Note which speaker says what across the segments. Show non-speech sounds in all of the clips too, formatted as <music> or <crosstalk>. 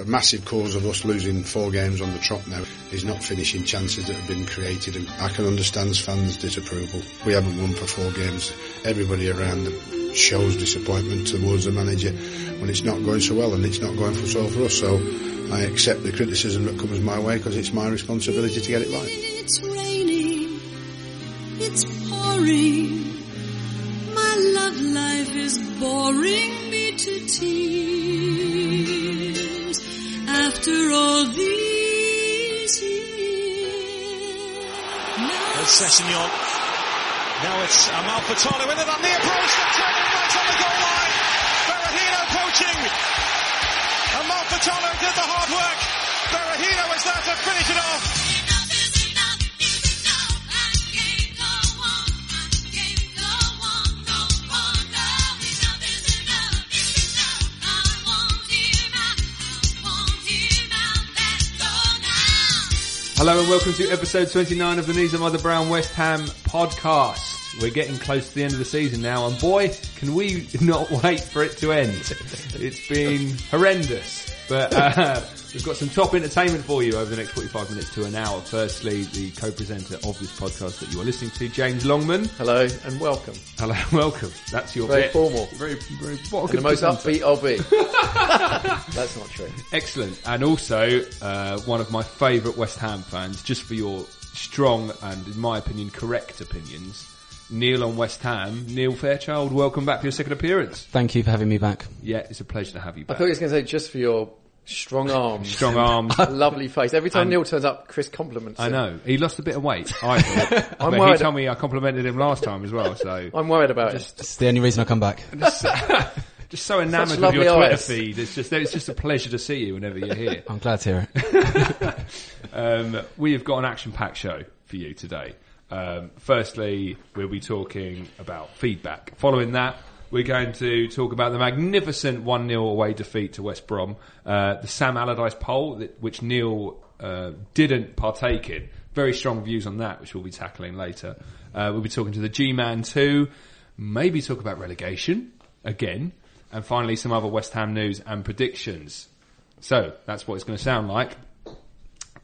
Speaker 1: a massive cause of us losing four games on the trot now is not finishing chances that have been created and I can understand fans' disapproval. We haven't won for four games. Everybody around shows disappointment towards the manager when it's not going so well and it's not going for so for us. So I accept the criticism that comes my way because it's my responsibility to get it right.
Speaker 2: It's raining, it's pouring. My love life is boring me to tears. After all these years.
Speaker 3: Sessegnon. Now it's uh, Amalfitano in it on the approach. That's right on the goal line. Berahino poaching. Amalfitano did the hard work. Berahino is there to finish it off.
Speaker 4: Hello and welcome to episode 29 of the Knees Up Mother Brown West Ham podcast. We're getting close to the end of the season now and boy, can we <laughs> not wait for it to end. It's been horrendous, but uh, we've got some top entertainment for you over the next 45 minutes to an hour. Firstly, the co-presenter of this podcast that you are listening to, James Longman.
Speaker 5: Hello and welcome.
Speaker 4: Hello, and welcome. That's your
Speaker 5: Very
Speaker 4: bit.
Speaker 5: formal.
Speaker 4: Very, very, what a
Speaker 5: And
Speaker 4: good
Speaker 5: the most
Speaker 4: presenter.
Speaker 5: upbeat I'll be. <laughs> That's not true.
Speaker 4: Excellent. And also, uh, one of my favourite West Ham fans, just for your strong and, in my opinion, correct opinions, Neil on West Ham. Neil Fairchild, welcome back for your second appearance.
Speaker 6: Thank you for having me back.
Speaker 4: Yeah, it's a pleasure to have you back.
Speaker 5: I thought he was going to say just for your strong <laughs> arms.
Speaker 4: Strong arms. <laughs>
Speaker 5: Lovely face. Every time
Speaker 4: And-
Speaker 5: Neil turns up, Chris compliments
Speaker 4: I
Speaker 5: him.
Speaker 4: know. He lost a bit of weight, I <laughs> thought.
Speaker 5: I'm
Speaker 4: but he
Speaker 5: worried-
Speaker 4: told me I complimented him last time as well, so...
Speaker 5: I'm worried about it.
Speaker 6: It's the only reason I come back.
Speaker 4: Just so enamoured with
Speaker 5: lovely
Speaker 4: your Twitter
Speaker 5: eyes.
Speaker 4: feed. It's just, it's just a pleasure to see you whenever you're here.
Speaker 6: I'm glad to hear it.
Speaker 4: Um, we have got an action-packed show for you today. Um, firstly, we'll be talking about feedback. Following that, we're going to talk about the magnificent 1-0 away defeat to West Brom, uh, the Sam Allardyce poll, that, which Neil uh, didn't partake in. Very strong views on that, which we'll be tackling later. Uh, we'll be talking to the G-Man too, maybe talk about relegation again, and finally some other West Ham news and predictions. So, that's what it's going to sound like.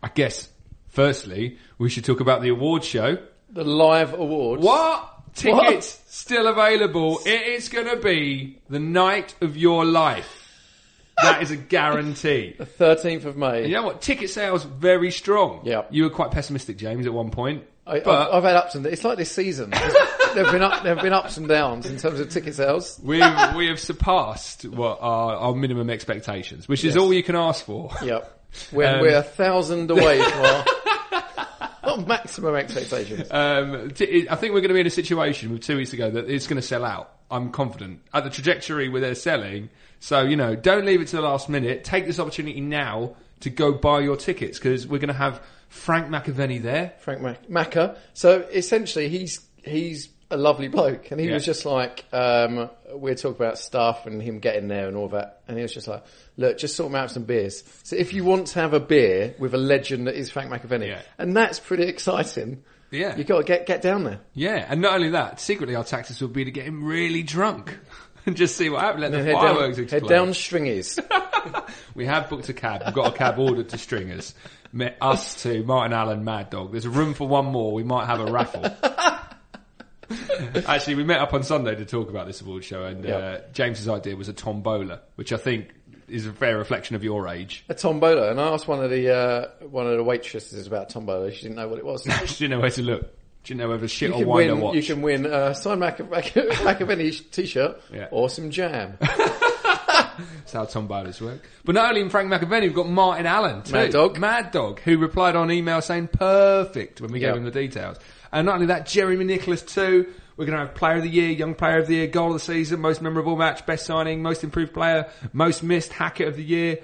Speaker 4: I guess, firstly, we should talk about the award show.
Speaker 5: The live awards.
Speaker 4: What? Tickets still available. It is going to be the night of your life. That is a guarantee. <laughs>
Speaker 5: The 13th of May.
Speaker 4: You know what? Ticket sales very strong.
Speaker 5: Yep.
Speaker 4: You were quite pessimistic, James, at one point.
Speaker 5: I,
Speaker 4: but
Speaker 5: I've, I've had ups and downs. It's like this season. <laughs> there've been up, there've been ups and downs in terms of ticket sales.
Speaker 4: we we have surpassed what our, our minimum expectations, which is
Speaker 5: Yes.
Speaker 4: all you can ask for.
Speaker 5: Yep. We're,
Speaker 4: Um,
Speaker 5: we're a thousand away <laughs> from our, our maximum expectations. <laughs>
Speaker 4: Um, t- I think we're going to be in a situation with two weeks ago that it's going to sell out. I'm confident at the trajectory where they're selling. So you know, don't leave it to the last minute. Take this opportunity now to go buy your tickets because we're going to have Frank McAvenny there.
Speaker 5: Frank Mac- Macca. So essentially, he's he's a lovely bloke, and he
Speaker 4: Yeah.
Speaker 5: was just like, um, we're talking about stuff and him getting there and all that, and he was just like, look, just sort me out some beers. So if you want to have a beer with a legend that is Frank McAvenny,
Speaker 4: Yeah.
Speaker 5: and that's pretty exciting.
Speaker 4: Yeah.
Speaker 5: you got to get get down there.
Speaker 4: Yeah, and not only that, secretly our tactics would be to get him really drunk <laughs> and just see what happens. Let the
Speaker 5: Head
Speaker 4: fireworks
Speaker 5: down,
Speaker 4: explode.
Speaker 5: head down stringies. <laughs>
Speaker 4: We have booked a cab. We've got a cab ordered to Stringers. Met us two, Martin Allen, Mad Dog. There's a room for one more. We might have a raffle. <laughs> <laughs> Actually, we met up on Sunday to talk about this award show, and uh, James's idea was a tombola, which I think is a fair reflection of your age.
Speaker 5: a tombola, and I asked one of the uh, one of the waitresses about tombola. She didn't know what it was. <laughs>
Speaker 4: She didn't know where to look. She didn't know whether shit
Speaker 5: You
Speaker 4: or wine or
Speaker 5: win.
Speaker 4: watch.
Speaker 5: You can win a signed <laughs> Mac- Mac- McAvenny t-shirt
Speaker 4: Yeah.
Speaker 5: or some jam.
Speaker 4: That's how tombolas work. But not only in Frank McAvenny, we've got Martin Allen too.
Speaker 5: Mad Dog.
Speaker 4: Mad Dog, who replied on email saying perfect when we gave him the details. And not only that, Jeremy Nicholas too. We're going to have Player of the Year, Young Player of the Year, Goal of the Season, Most Memorable Match, Best Signing, Most Improved Player, Most Missed, Hackett of the Year,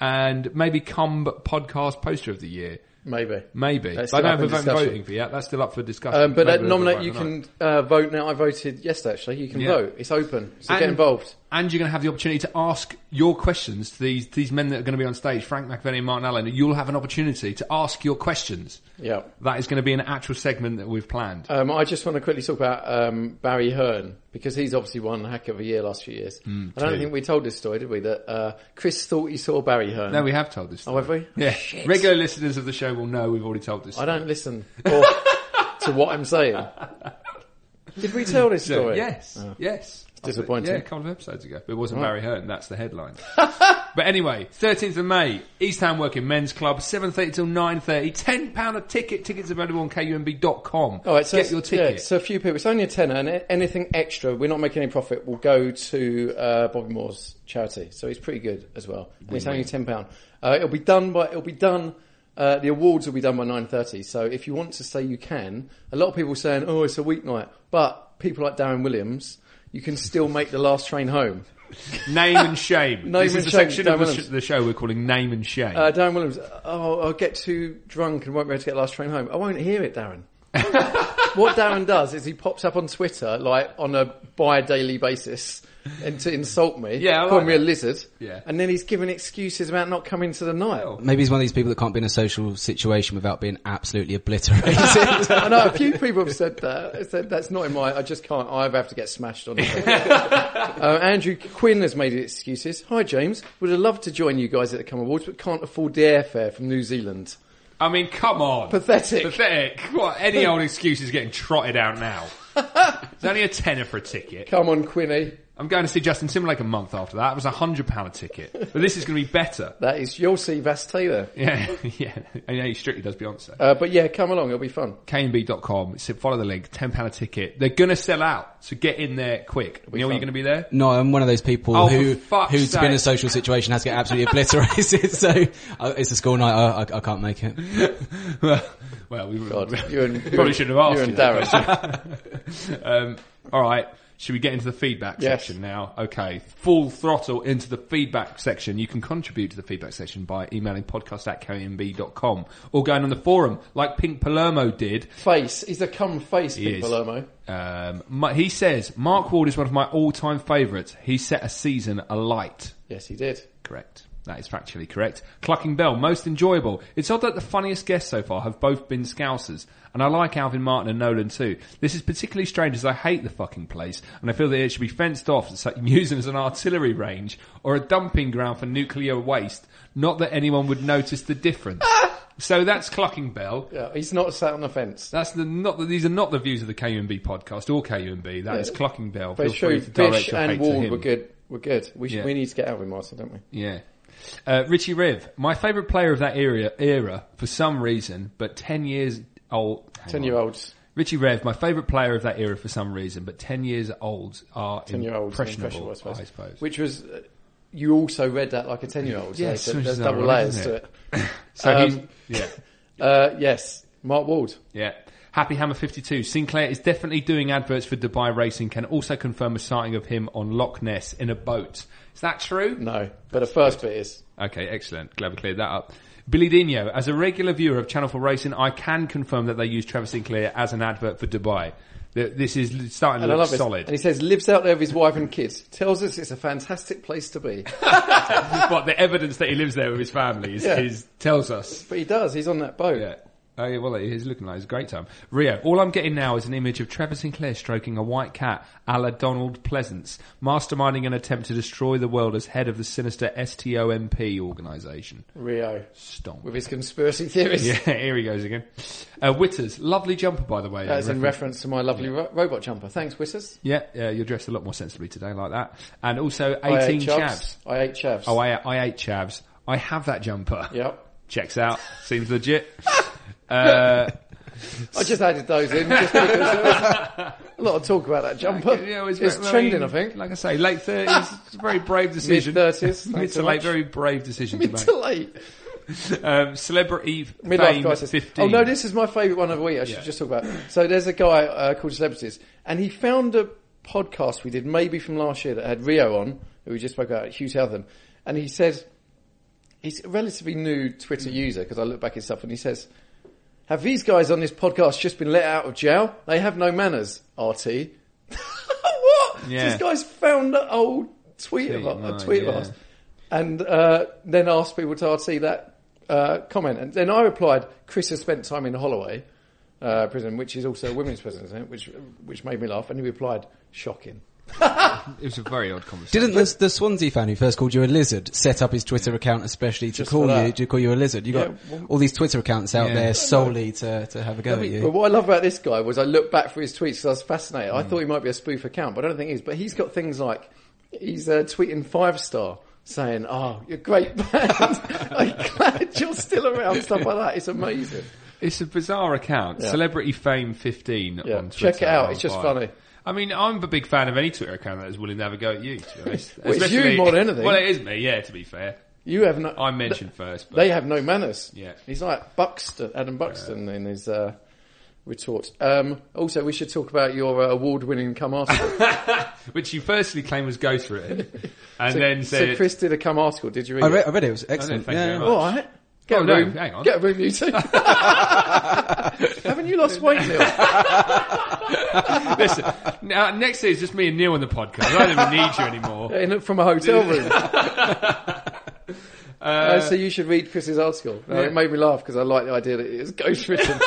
Speaker 4: and maybe Comb Podcast Poster of the Year.
Speaker 5: Maybe.
Speaker 4: Maybe.
Speaker 5: That's
Speaker 4: I don't have a voting for yet. That's still up for discussion.
Speaker 5: Um, but nominate, you
Speaker 4: tonight.
Speaker 5: can uh, vote now. I voted yesterday, actually. You can
Speaker 4: Yeah.
Speaker 5: vote. It's open. So
Speaker 4: And-
Speaker 5: get involved.
Speaker 4: And you're going to have the opportunity to ask your questions to these, these men that are going to be on stage, Frank McVeigh and Martin Allen. You'll have an opportunity to ask your questions.
Speaker 5: Yeah.
Speaker 4: That is going to be an actual segment that we've planned.
Speaker 5: Um, I just want to quickly talk about um, Barry Hearn because he's obviously won Hack of the Year last few years. I don't
Speaker 4: Mm,
Speaker 5: think we told this story, did we? That uh, Chris thought he saw Barry Hearn.
Speaker 4: no, we have told this.
Speaker 5: Oh, have we?
Speaker 4: Yeah. Regular listeners of the show will know we've already told this. Story.
Speaker 5: I don't listen or <laughs> to what I'm saying. <laughs> Did we tell this story?
Speaker 4: yes, yes.
Speaker 5: Disappointing.
Speaker 4: Yeah, a couple of episodes ago. But it wasn't Barry Hearn, that's the headline. <laughs> but anyway, 13th of May, East Ham Working Men's Club, 7.30 till 9.30, £10 a ticket. Tickets available on kumb.com.
Speaker 5: All right, so
Speaker 4: Get your
Speaker 5: it's- yeah,
Speaker 4: ticket.
Speaker 5: so a few people. It's only a tenner, and a- anything extra, we're not making any profit. Will go to uh, Bobby Moore's charity. So it's pretty good as well. And it's only ten pound. Uh, it'll be done by. It'll be done. Uh, the awards will be done by nine thirty. So if you want to say you can, a lot of people are saying, "Oh, it's a weeknight," but people like Darren Williams, you can still make the last train home. <laughs>
Speaker 4: Name and shame. <laughs>
Speaker 5: Name
Speaker 4: this
Speaker 5: and
Speaker 4: is the
Speaker 5: shame,
Speaker 4: section
Speaker 5: Dan
Speaker 4: of the, sh- the show we're calling Name and Shame.
Speaker 5: Uh, Darren Williams, oh, I'll get too drunk and won't be able to get the last train home. I won't hear it, Darren. <laughs> what Darren does is he pops up on Twitter, like on a bi-daily basis, and to insult me,
Speaker 4: Yeah, I
Speaker 5: call
Speaker 4: like
Speaker 5: me a
Speaker 4: that.
Speaker 5: lizard,
Speaker 4: Yeah.
Speaker 5: and then he's giving excuses about not coming to the night.
Speaker 6: Maybe he's one of these people that can't be in a social situation without being absolutely obliterated. <laughs>
Speaker 5: I know a few people have said that. Said that's not in my. I just can't. I have to get smashed on. <laughs> uh, Andrew Quinn has made excuses. Hi James, would have loved to join you guys at the KUMB Awards, but can't afford the airfare from New Zealand.
Speaker 4: I mean, come on.
Speaker 5: Pathetic.
Speaker 4: Pathetic. What, any old excuse is getting trotted out now. <laughs> It's only a tenner for a ticket.
Speaker 5: Come on, Quinny.
Speaker 4: I'm going to see Justin Timberlake a month after that. It was a hundred pound a ticket. But this is going to be better. <laughs>
Speaker 5: That is, you'll see Vass Taylor. <laughs>
Speaker 4: Yeah, yeah. And yeah, he strictly does Beyonce.
Speaker 5: Uh, but yeah, come along, it'll be fun.
Speaker 4: KUMB.com. So follow the link. Ten pound a ticket. They're going to sell out. So get in there quick. Neil, you
Speaker 5: fun.
Speaker 4: going to be there?
Speaker 6: no, I'm one of those people
Speaker 4: Oh,
Speaker 6: who,
Speaker 4: for fuck's
Speaker 6: who's been in a social situation has to get absolutely obliterated. <laughs> so uh, it's a school night. I, I, I can't make it.
Speaker 4: well, we
Speaker 5: God, you and
Speaker 4: Probably shouldn't have asked
Speaker 5: You and
Speaker 4: you that
Speaker 5: Darren.
Speaker 4: Um, all right. Should we get into the feedback
Speaker 5: Yes.
Speaker 4: section now? Okay. Full throttle into the feedback section. You can contribute to the feedback section by emailing podcast at kumb.com or going on the forum like Pink Palermo did.
Speaker 5: face. He's a come face,
Speaker 4: He
Speaker 5: Big
Speaker 4: is.
Speaker 5: Palermo.
Speaker 4: Um, he says, Mark Ward is one of my all-time favourites. He set a season alight.
Speaker 5: Yes, he did.
Speaker 4: Correct. That is factually correct. Clucking Bell, most enjoyable. It's odd that the funniest guests so far have both been Scousers, and I like Alvin Martin and Nolan too. This is particularly strange as I hate the fucking place, and I feel that it should be fenced off, so <laughs> used as an artillery range or a dumping ground for nuclear waste. Not that anyone would notice the difference. Ah! so that's Clucking Bell.
Speaker 5: Yeah, he's not sat on the fence.
Speaker 4: That's the not. The, these are not the views of the KUMB podcast or KUMB. That is Clucking Bell.
Speaker 5: But
Speaker 4: Feel free to direct
Speaker 5: Bish
Speaker 4: your
Speaker 5: and
Speaker 4: hate to him.
Speaker 5: were good. Were good. We, should,
Speaker 4: Yeah.
Speaker 5: we need to get Alvin Martin, don't we?
Speaker 4: Yeah. Uh, Richie Riv, my favourite player of that era, era for some reason, but 10 years old.
Speaker 5: Ten
Speaker 4: on.
Speaker 5: year olds.
Speaker 4: Richie Rev, my favourite player of that era for some reason, but 10 years old are
Speaker 5: Ten year olds.
Speaker 4: impressionable,
Speaker 5: I suppose.
Speaker 4: I suppose.
Speaker 5: Which was. Uh, you also read that like a ten year old.
Speaker 4: Yes,
Speaker 5: so there's double
Speaker 4: ironic,
Speaker 5: layers to
Speaker 4: it? <laughs> so
Speaker 5: um,
Speaker 4: yeah. <laughs>
Speaker 5: Uh, yes, Mark Ward.
Speaker 4: Yeah. Happy Hammer 52. Sinclair is definitely doing adverts for Dubai Racing. Can also confirm a sighting of him on Loch Ness in a boat. Is that true?
Speaker 5: No, but the first bit is.
Speaker 4: Okay, excellent. Glad we cleared that up. Billy Dino, as a regular viewer of Channel 4 Racing, I can confirm that they use Trevor Sinclair as an advert for Dubai. Th- This is starting to
Speaker 5: And
Speaker 4: look
Speaker 5: this.
Speaker 4: solid.
Speaker 5: And he says, lives out there with his wife and kids. Tells us it's a fantastic place to be. <laughs>
Speaker 4: But the evidence that he lives there with his family is,
Speaker 5: Yeah.
Speaker 4: is tells us.
Speaker 5: But he does. He's on that boat.
Speaker 4: Yeah. Oh, yeah, well, it is looking like it's a great time. Rio, all I'm getting now is an image of Trevor Sinclair stroking a white cat a la Donald Pleasence, masterminding an attempt to destroy the world as head of the sinister STOMP organisation.
Speaker 5: Rio.
Speaker 4: Stomp.
Speaker 5: With his conspiracy theories. <laughs>
Speaker 4: Yeah, here he goes again. Uh, Witters, lovely jumper, by the way.
Speaker 5: That's in reference to my lovely ro- robot jumper. Thanks, Whisters.
Speaker 4: Yeah, yeah, you're dressed a lot more sensibly today, like that. And also,
Speaker 5: I
Speaker 4: 18
Speaker 5: ate
Speaker 4: chavs.
Speaker 5: chavs. I ate chavs.
Speaker 4: Oh, I, I ate chavs. I have that jumper.
Speaker 5: Yep.
Speaker 4: Checks out. Seems legit. <laughs> Uh, <laughs>
Speaker 5: I just added those in just because a lot of talk about that jumper.
Speaker 4: yeah, it was
Speaker 5: it's
Speaker 4: very-
Speaker 5: trending, I think.
Speaker 4: Like I say, late 30s. It's a very brave <laughs> decision. <laughs> Mid
Speaker 5: thanks
Speaker 4: to
Speaker 5: so
Speaker 4: late,
Speaker 5: much.
Speaker 4: very brave decision
Speaker 5: Mid
Speaker 4: to
Speaker 5: to
Speaker 4: make.
Speaker 5: late.
Speaker 4: Um, celebrity
Speaker 5: Midlife
Speaker 4: fame
Speaker 5: crisis.
Speaker 4: 15.
Speaker 5: Oh no, this is my favourite one of the week. I should
Speaker 4: Yeah.
Speaker 5: just talk about. So there's a guy uh, called Celebrities, and he found a podcast we did maybe from last year that had Rio on, who we just spoke about, Hugh Southern, and he said he's a relatively new Twitter user because I look back at his stuff and he says, "Have these guys on this podcast just been let out of jail? They have no manners." RT, <laughs> what?
Speaker 4: Yeah.
Speaker 5: This guy's found an old tweet of,
Speaker 4: Tweet,
Speaker 5: a tweet of
Speaker 4: yeah.
Speaker 5: us, and uh, then asked people to RT that uh, comment, and then I replied, "Chris has spent time in Holloway." Uh, prison, which is also a women's prison, isn't it? Which which made me laugh, and he replied, "Shocking." <laughs>
Speaker 4: It was a very odd conversation.
Speaker 6: Didn't the, the Swansea fan who first called you a lizard set up his Twitter account especially to
Speaker 5: Just
Speaker 6: call you to call you a lizard? You got
Speaker 5: Yeah, well-
Speaker 6: all these Twitter accounts out
Speaker 4: Yeah.
Speaker 6: there solely to, to have a go
Speaker 5: I
Speaker 6: at you.
Speaker 5: But what I love about this guy was I looked back through his tweets because I was fascinated.
Speaker 6: Hmm.
Speaker 5: I thought he might be a spoof account, but I don't think he is. But he's got things like he's uh, tweeting five star saying, "Oh, you're great <laughs> band. I'm glad you're still around." Stuff like that. It's amazing.
Speaker 4: It's a bizarre account.
Speaker 5: Yeah.
Speaker 4: Celebrity Fame 15
Speaker 5: Yeah,
Speaker 4: on Twitter.
Speaker 5: check it out. It's just
Speaker 4: fire.
Speaker 5: funny.
Speaker 4: I mean, I'm a big fan of any Twitter account that is willing to have a go at you, to be honest. <laughs>
Speaker 5: Well, it's you
Speaker 4: Especially-
Speaker 5: more than anything.
Speaker 4: Well, it is me, yeah, to be fair.
Speaker 5: You have no.
Speaker 4: I mentioned first, but
Speaker 5: They have no manners.
Speaker 4: Yeah.
Speaker 5: He's like Buxton, Adam Buxton in his uh, retort. Um, also, we should talk about your uh, award-winning KUMB article. <laughs>
Speaker 4: which you firstly claimed was ghost written, and <laughs> then said so
Speaker 5: Chris did a KUMB article. Did you read
Speaker 6: I
Speaker 5: it?
Speaker 6: read, I read it. It was excellent.
Speaker 4: thank you
Speaker 6: yeah,
Speaker 4: very much.
Speaker 5: All right. Get
Speaker 4: Oh,
Speaker 5: a
Speaker 4: no,
Speaker 5: room.
Speaker 4: hang on.
Speaker 5: Get a room, you two. <laughs> Haven't you lost weight, Neil? <laughs>
Speaker 4: "Listen, now, next year it's just me and Neil on the podcast. I don't even need you anymore."
Speaker 5: In, from a hotel room. <laughs> Uh, so you should read Chris's article. No, It made me laugh because I like the idea that it was ghost written.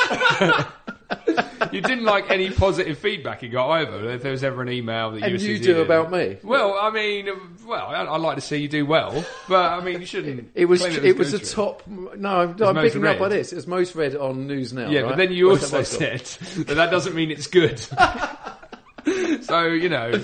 Speaker 5: <laughs>
Speaker 4: You didn't like any positive feedback you got either. If there was ever an email that you
Speaker 5: and you do
Speaker 4: in.
Speaker 5: about me.
Speaker 4: Well, I mean, well, I- I'd like to see you do well, but I mean, you shouldn't. <laughs>
Speaker 5: It was it was a top. No, I'm, I'm picking up
Speaker 4: read.
Speaker 5: by this. It's most read on News Now.
Speaker 4: Yeah,
Speaker 5: right?
Speaker 4: but then you
Speaker 5: What's
Speaker 4: also
Speaker 5: that
Speaker 4: said that that doesn't mean it's good. <laughs> so you know,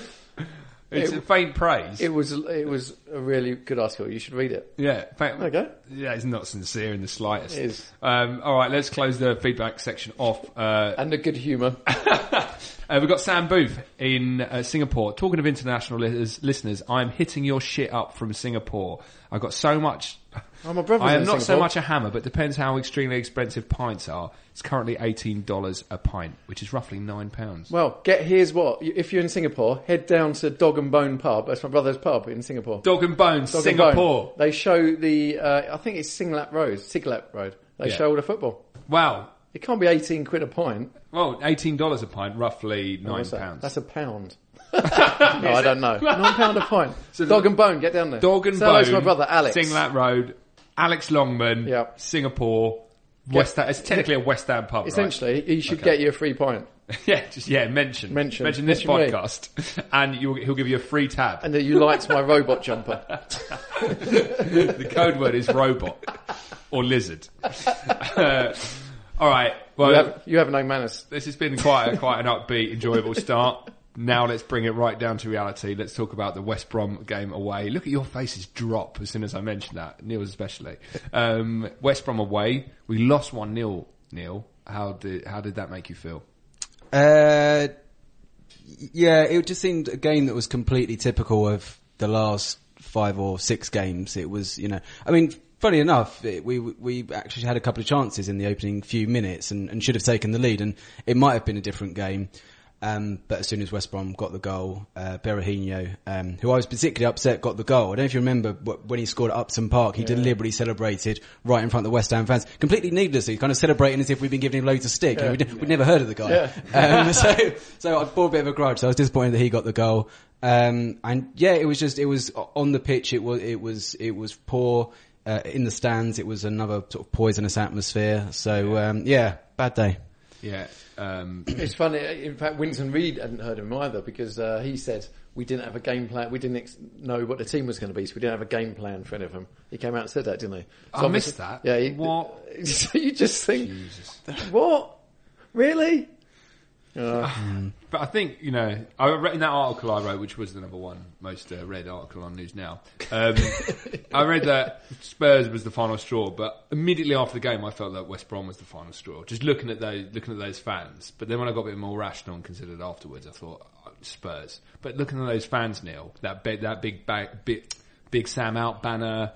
Speaker 4: it's
Speaker 5: It-
Speaker 4: a faint praise.
Speaker 5: it was it was a really good article. You should read it.
Speaker 4: yeah, faint,
Speaker 5: Okay.
Speaker 4: Yeah, it's not sincere in the slightest.
Speaker 5: It is.
Speaker 4: Um, all right, let's close the feedback section off. Uh,
Speaker 5: And the good humour. <laughs>
Speaker 4: uh, we've got Sam Booth in uh, Singapore. Talking of international listeners, I'm hitting your shit up from Singapore. I've got so much.
Speaker 5: Oh, my brother's
Speaker 4: I am not so much a hammer, but depends how extremely expensive pints are. It's currently eighteen dollars a pint, which is roughly nine pounds.
Speaker 5: Well, get here's what. You- If you're in Singapore, head down to Dog and Bone Pub. That's my brother's pub in Singapore.
Speaker 4: Dog and Bones,
Speaker 5: Dog and Bone.
Speaker 4: Singapore.
Speaker 5: They show the. Uh, I think it's Singlap Road. Siglap Road. They
Speaker 4: Yeah.
Speaker 5: show all the football.
Speaker 4: Wow.
Speaker 5: It can't be 18 quid a pint.
Speaker 4: Well, eighteen dollars a pint, roughly nine
Speaker 5: What's that?
Speaker 4: pounds.
Speaker 5: That's a pound. <laughs> no, I don't know. <laughs> Nine pound a pint.
Speaker 4: So
Speaker 5: Dog and Bone, get down there.
Speaker 4: Dog and
Speaker 5: Say hello
Speaker 4: Bone.
Speaker 5: to my brother Alex.
Speaker 4: Singlat Road. Alex Longman.
Speaker 5: Yeah.
Speaker 4: Singapore. West. Ham, it's technically a West Ham pub. right?
Speaker 5: Essentially, he should
Speaker 4: Okay.
Speaker 5: get you a free pint, <laughs>
Speaker 4: yeah, just yeah. Mention
Speaker 5: Mention.
Speaker 4: mention this
Speaker 5: Mention me.
Speaker 4: podcast, <laughs> and you'll, he'll give you a free tab.
Speaker 5: and that you liked my robot jumper. <laughs>
Speaker 4: the code word is robot or lizard. Uh, all right. Well,
Speaker 5: You have, you have no manners.
Speaker 4: this has been quite a, quite an upbeat, enjoyable start. Now let's bring it right down to reality. Let's talk about the West Brom game away. Look at your faces drop as soon as I mentioned that, Neil especially. Um, West Brom away, we lost one 0 Neil, how did how did that make you feel?
Speaker 6: Uh, yeah, it just seemed a game that was completely typical of the last five or six games. It was, you know, I mean, funny enough, it, we we actually had a couple of chances in the opening few minutes and, and should have taken the lead, and it might have been a different game. Um, but as soon as West Brom got the goal, uh, Berahino, um, who I was particularly upset, got the goal. I don't know if you remember wh- when he scored at Upton Park, he deliberately celebrated right in front of the West Ham fans, completely needlessly, kind of celebrating as if we'd been giving him loads of stick. and we'd, we'd never heard of the guy. <laughs> Um, so, so I bore a bit of a grudge. So I was disappointed that he got the goal. Um, and yeah, it was just, it was on the pitch. It was, it was, it was poor. Uh, in the stands, it was another sort of poisonous atmosphere. So, um, yeah, bad day.
Speaker 4: Yeah. Um,
Speaker 5: It's funny. In fact, Winston Reid hadn't heard of him either because uh, he said we didn't have a game plan. We didn't ex- know what the team was going to be, so we didn't have a game plan for any of them. He came out and said that, didn't he?
Speaker 4: I missed that.
Speaker 5: Yeah. He,
Speaker 4: What?
Speaker 5: so <laughs> you just think, what? Really? <laughs>
Speaker 4: But I think you know, I read in that article I wrote, which was the number one most uh, read article on News Now. Um, <laughs> I read that Spurs was the final straw, but immediately after the game, I felt that West Brom was the final straw. Just looking at those, looking at those fans. But then when I got a bit more rational and considered afterwards, I thought oh, Spurs. But looking at those fans, Neil, that big, that big, bag, big, big Sam out banner,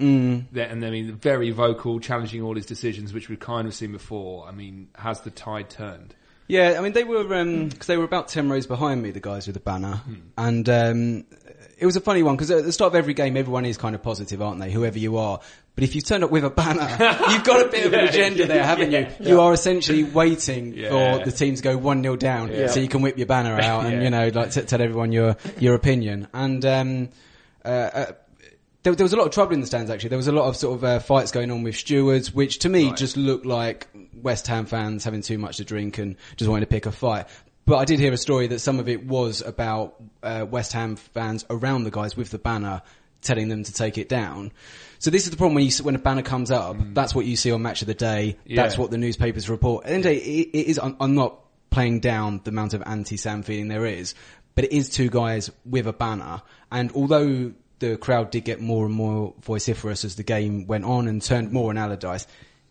Speaker 4: that, and I mean, very vocal, challenging all his decisions, which we've kind of seen before. I mean, has the tide turned?
Speaker 6: Yeah, I mean they were because they were about ten rows behind me, the guys with the banner,
Speaker 4: Hmm.
Speaker 6: and um, it was a funny one because at the start of every game, everyone is kind of positive, aren't they? Whoever you are, But if you've turned up with a banner, <laughs> you've got a bit of an
Speaker 4: Yeah,
Speaker 6: agenda there, haven't
Speaker 4: yeah.
Speaker 6: you? You are essentially waiting
Speaker 4: Yeah.
Speaker 6: for the team to go 1-0 down
Speaker 5: Yeah.
Speaker 6: so you can whip your banner out and,
Speaker 4: Yeah.
Speaker 6: you know, like t- tell everyone your, your opinion. And, um, uh, uh, there, there was a lot of trouble in the stands actually. There was a lot of sort of uh, fights going on with stewards, which to me
Speaker 4: Right.
Speaker 6: just looked like West Ham fans having too much to drink and just wanting to pick a fight. But I did hear a story that some of it was about uh, West Ham fans around the guys with the banner telling them to take it down. So this is the problem when you when a banner comes up. That's what you see on Match of the Day. That's what the newspapers report. At the end of the day, it, it is. I'm, I'm not playing down the amount of anti-Sam feeling there is, but it is two guys with a banner. And although the crowd did get more and more vociferous as the game went on and turned more on Allardyce,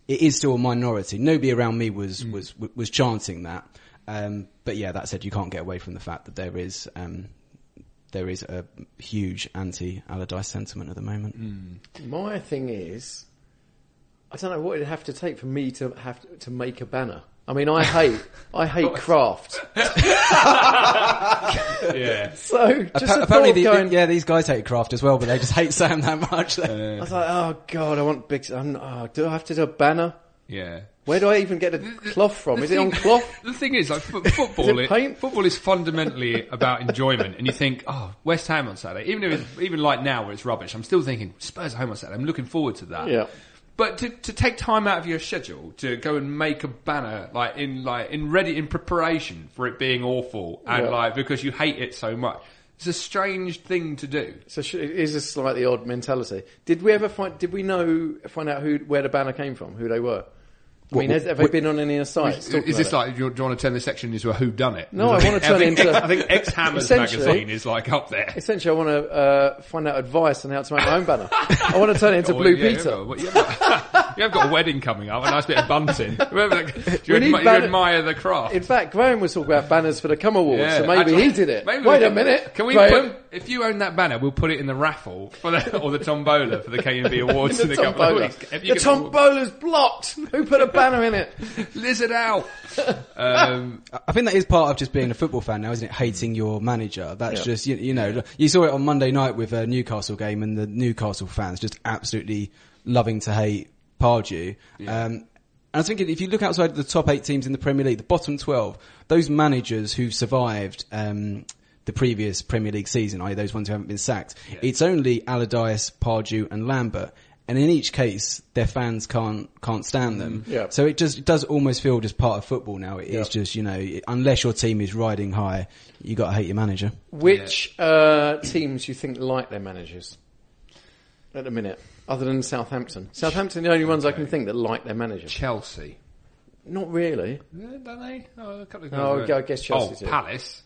Speaker 6: it is still a minority. Nobody around me was was was chanting that. Um, but yeah, that said, you can't get away from the fact that there is um, there is a huge anti-Allardyce sentiment at the moment.
Speaker 5: My thing is, I don't know what it'd have to take for me to have to, to make a banner. I mean, I hate, I <laughs> hate craft. <laughs>
Speaker 4: Yeah.
Speaker 5: So just
Speaker 6: Appa-
Speaker 5: the
Speaker 6: apparently, the,
Speaker 5: going,
Speaker 6: yeah, these guys hate craft as well, but they just hate Sam that much. <laughs>
Speaker 5: I was like, oh god, I want big. I'm, oh, do I have to do a banner?
Speaker 4: Yeah.
Speaker 5: Where do I even get the cloth from? Is it on cloth?
Speaker 4: The thing is, like fo- football,
Speaker 5: it
Speaker 4: it-
Speaker 5: paint?
Speaker 4: football is fundamentally about enjoyment, and you think, oh, West Ham on Saturday. Even if it's, even like now where it's rubbish, I'm still thinking Spurs at home on Saturday. I'm looking forward to that.
Speaker 5: Yeah.
Speaker 4: But to, to take time out of your schedule to go and make a banner like in like in ready in preparation for it being awful and
Speaker 5: Yeah.
Speaker 4: like because you hate it so much, it's a strange thing to do.
Speaker 5: So sh- it is a slightly odd mentality. Did we ever find? Did we know find out who where the banner came from? Who they were? I mean, has, have they been on any of the sites?
Speaker 4: Is, this like do you, do you want to turn this section into a Who Done It?
Speaker 5: No, I wanna <laughs> turn it into-
Speaker 4: I think X Hammers magazine is like up there.
Speaker 5: Essentially, I want to uh, find out advice on how to make my own banner. I want to turn it into <laughs>
Speaker 4: Oh,
Speaker 5: Blue
Speaker 4: yeah,
Speaker 5: Peter.
Speaker 4: Got, you've got- you've got a wedding coming up, a nice bit of bunting. <laughs> Remember, do you,
Speaker 5: need
Speaker 4: you admire the craft?
Speaker 5: In fact, Graham was talking about banners for the KUMB Awards,
Speaker 4: Yeah,
Speaker 5: so maybe
Speaker 4: actually,
Speaker 5: he did it.
Speaker 4: maybe
Speaker 5: Wait a minute.
Speaker 4: Can we
Speaker 5: Graham,
Speaker 4: put, if you own that banner, we'll put it in the raffle for the, or the tombola for the KUMB <laughs> Awards in
Speaker 5: the
Speaker 4: a couple of
Speaker 5: tombola.
Speaker 4: weeks. If you
Speaker 5: The
Speaker 4: can-
Speaker 5: tombola's blocked. <laughs> Who put a banner in it? <laughs>
Speaker 4: Lizard out. Um,
Speaker 6: I think that is part of just being a football fan now, isn't it? Hating your manager. That's
Speaker 5: Yeah.
Speaker 6: just, you, you know, you saw it on Monday night with a Newcastle game and the Newcastle fans just absolutely loving to hate Pardew. Um, and I was thinking, if you look outside the top eight teams in the Premier League, the bottom 12, those managers who've survived, um, the previous Premier League season, i.e. those ones who haven't been sacked, it's only Allardyce, Pardew and Lambert. And in each case, their fans can't, can't stand them.
Speaker 5: Yeah.
Speaker 6: So it just, it does almost feel just part of football now. It is
Speaker 5: Yeah.
Speaker 6: just, you know, unless your team is riding high, you got to hate your manager.
Speaker 5: Which uh, teams you think like their managers at the minute, other than Southampton? Southampton, are the only ones I can think that like their manager.
Speaker 4: Chelsea.
Speaker 5: Not really.
Speaker 4: Yeah, don't they? Oh, a couple of
Speaker 5: Oh, I guess Chelsea
Speaker 4: Oh,
Speaker 5: too.
Speaker 4: Palace.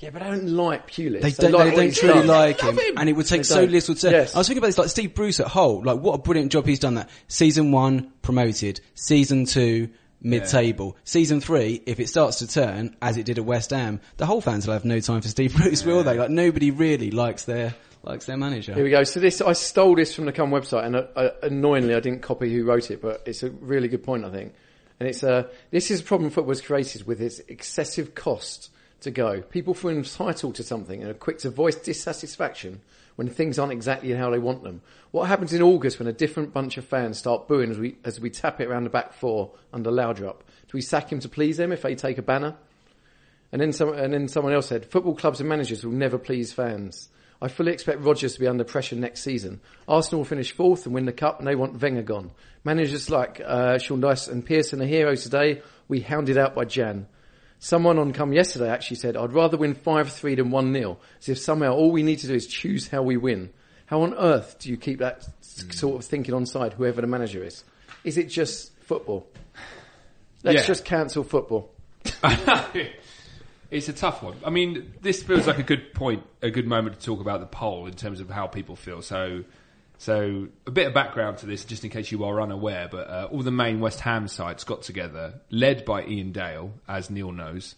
Speaker 5: Yeah, but I don't like Pulis.
Speaker 6: They don't,
Speaker 5: like
Speaker 6: they don't
Speaker 5: he's
Speaker 6: truly
Speaker 5: done.
Speaker 6: like him,
Speaker 4: him.
Speaker 6: and it would take so little to.
Speaker 5: Yes.
Speaker 6: I was thinking about this, like Steve Bruce at Hull. Like, what a brilliant job he's done. That season one promoted, season two mid-table, season three. If it starts to turn as it did at West Ham, the whole fans will have no time for Steve Bruce, will they? Like, nobody really likes their likes their manager.
Speaker 5: Here we go. So this, I stole this from the KUMB website, and uh, uh, annoyingly, I didn't copy who wrote it, but it's a really good point, I think. And it's uh, this is a problem football's created with its excessive cost to go. People feel entitled to something and are quick to voice dissatisfaction when things aren't exactly how they want them. What happens in August when a different bunch of fans start booing as we as we tap it around the back four under Laudrup? Do we sack him to please them if they take a banner? And then, some, and then someone else said, football clubs and managers will never please fans. I fully expect Rodgers to be under pressure next season. Arsenal will finish fourth and win the cup, and they want Wenger gone. Managers like uh, Sean Dyche and Pearson are heroes today. We hounded out by Jan. Someone on KUMB yesterday actually said, I'd rather win 5-3 than 1-0, as if somehow all we need to do is choose how we win. How on earth do you keep that s- hmm. sort of thinking on side, whoever the manager is? Is it just football? Let's
Speaker 4: Yeah.
Speaker 5: just cancel football. <laughs>
Speaker 4: it's a tough one. I mean, this feels like a good point, a good moment to talk about the poll in terms of how people feel. So, so a bit of background to this, just in case you are unaware. But uh, all the main West Ham sites got together, led by Iain Dale, as Neil knows,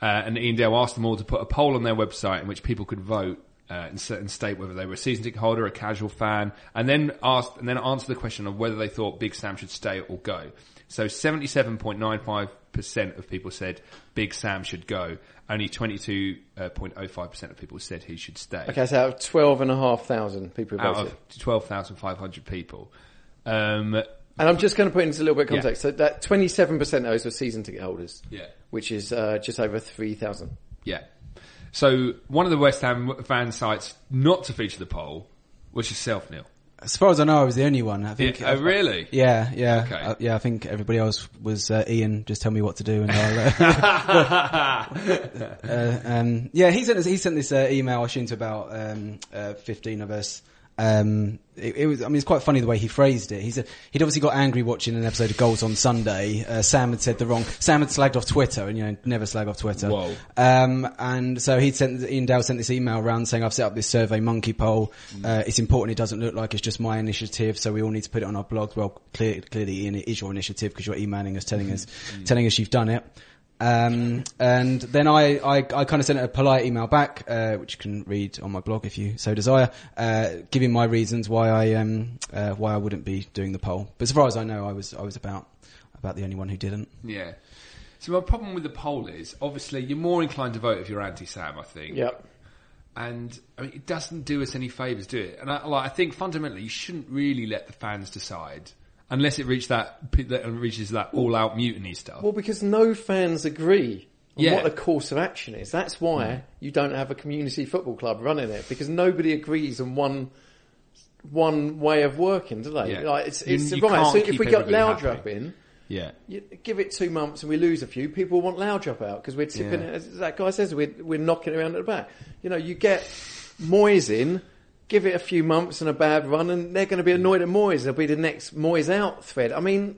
Speaker 4: uh, and Iain Dale asked them all to put a poll on their website in which people could vote. Uh, and, and state whether they were a season ticket holder, a casual fan, and then asked and then answer the question of whether they thought Big Sam should stay or go. So 77.95% of people said Big Sam should go. Only 22.05% of people said he should stay.
Speaker 5: Okay, so out of 12,500 people who
Speaker 4: Out
Speaker 5: voted.
Speaker 4: of 12,500 people. Um,
Speaker 5: And I'm just going to put into a little bit of
Speaker 4: Yeah.
Speaker 5: context. So that 27% of those were season ticket holders.
Speaker 4: Yeah.
Speaker 5: Which is uh, just over 3,000.
Speaker 4: yeah. So one of the West Ham fan sites not to feature the poll was yourself, Neil.
Speaker 6: As far as I know, I was the only one. I think.
Speaker 4: Yeah, oh, really?
Speaker 6: Yeah, yeah,
Speaker 4: Okay.
Speaker 6: Uh, yeah. I think everybody else was uh, Ian. Just tell me what to do, and I'll. Uh, <laughs> <laughs> uh, um, yeah, he sent us, he sent this uh, email I assume to about um, uh, fifteen of us. Um, it, it was. I mean, it's quite funny the way he phrased it. He said he'd obviously got angry watching an episode of Goals on Sunday. Uh, Sam had said the wrong. Sam had slagged off Twitter, and you know, never slag off Twitter.
Speaker 4: Whoa.
Speaker 6: Um, and so he'd sent Iain Dale sent this email around saying I've set up this survey monkey poll. Uh, it's important. It doesn't look like it's just my initiative, so we all need to put it on our blog. Well, clear, clearly, Ian, it is your initiative because you're emailing us, telling us, <laughs> telling us you've done it. Um, and then I, I, I kind of sent a polite email back, uh, which you can read on my blog if you so desire, uh, giving my reasons why I, um, uh, why I wouldn't be doing the poll. But as far as I know, I was, I was about, about the only one who didn't.
Speaker 4: Yeah. So my problem with the poll is, obviously, you're more inclined to vote if you're anti-Sam, I think.
Speaker 5: Yep.
Speaker 4: And I mean, it doesn't do us any favours, do it? And I, like, I think fundamentally, you shouldn't really let the fans decide unless it reach that, that reaches that all-out mutiny stuff.
Speaker 5: Well, because no fans agree on
Speaker 4: Yeah.
Speaker 5: what the course of action is. That's why you don't have a community football club running it because nobody agrees on one one way of working, do they?
Speaker 4: Yeah.
Speaker 5: Like it's, it's
Speaker 4: you
Speaker 5: right. So if we got
Speaker 4: happy.
Speaker 5: in,
Speaker 4: yeah.
Speaker 5: you give it two months and we lose a few, people want Laudrup out because we're tipping
Speaker 4: Yeah.
Speaker 5: it. As that guy says, we're we're knocking around at the back. You know, you get Moyes in. Give it a few months and a bad run, and they're going to be annoyed at Moyes. They'll be the next Moyes out thread. I mean,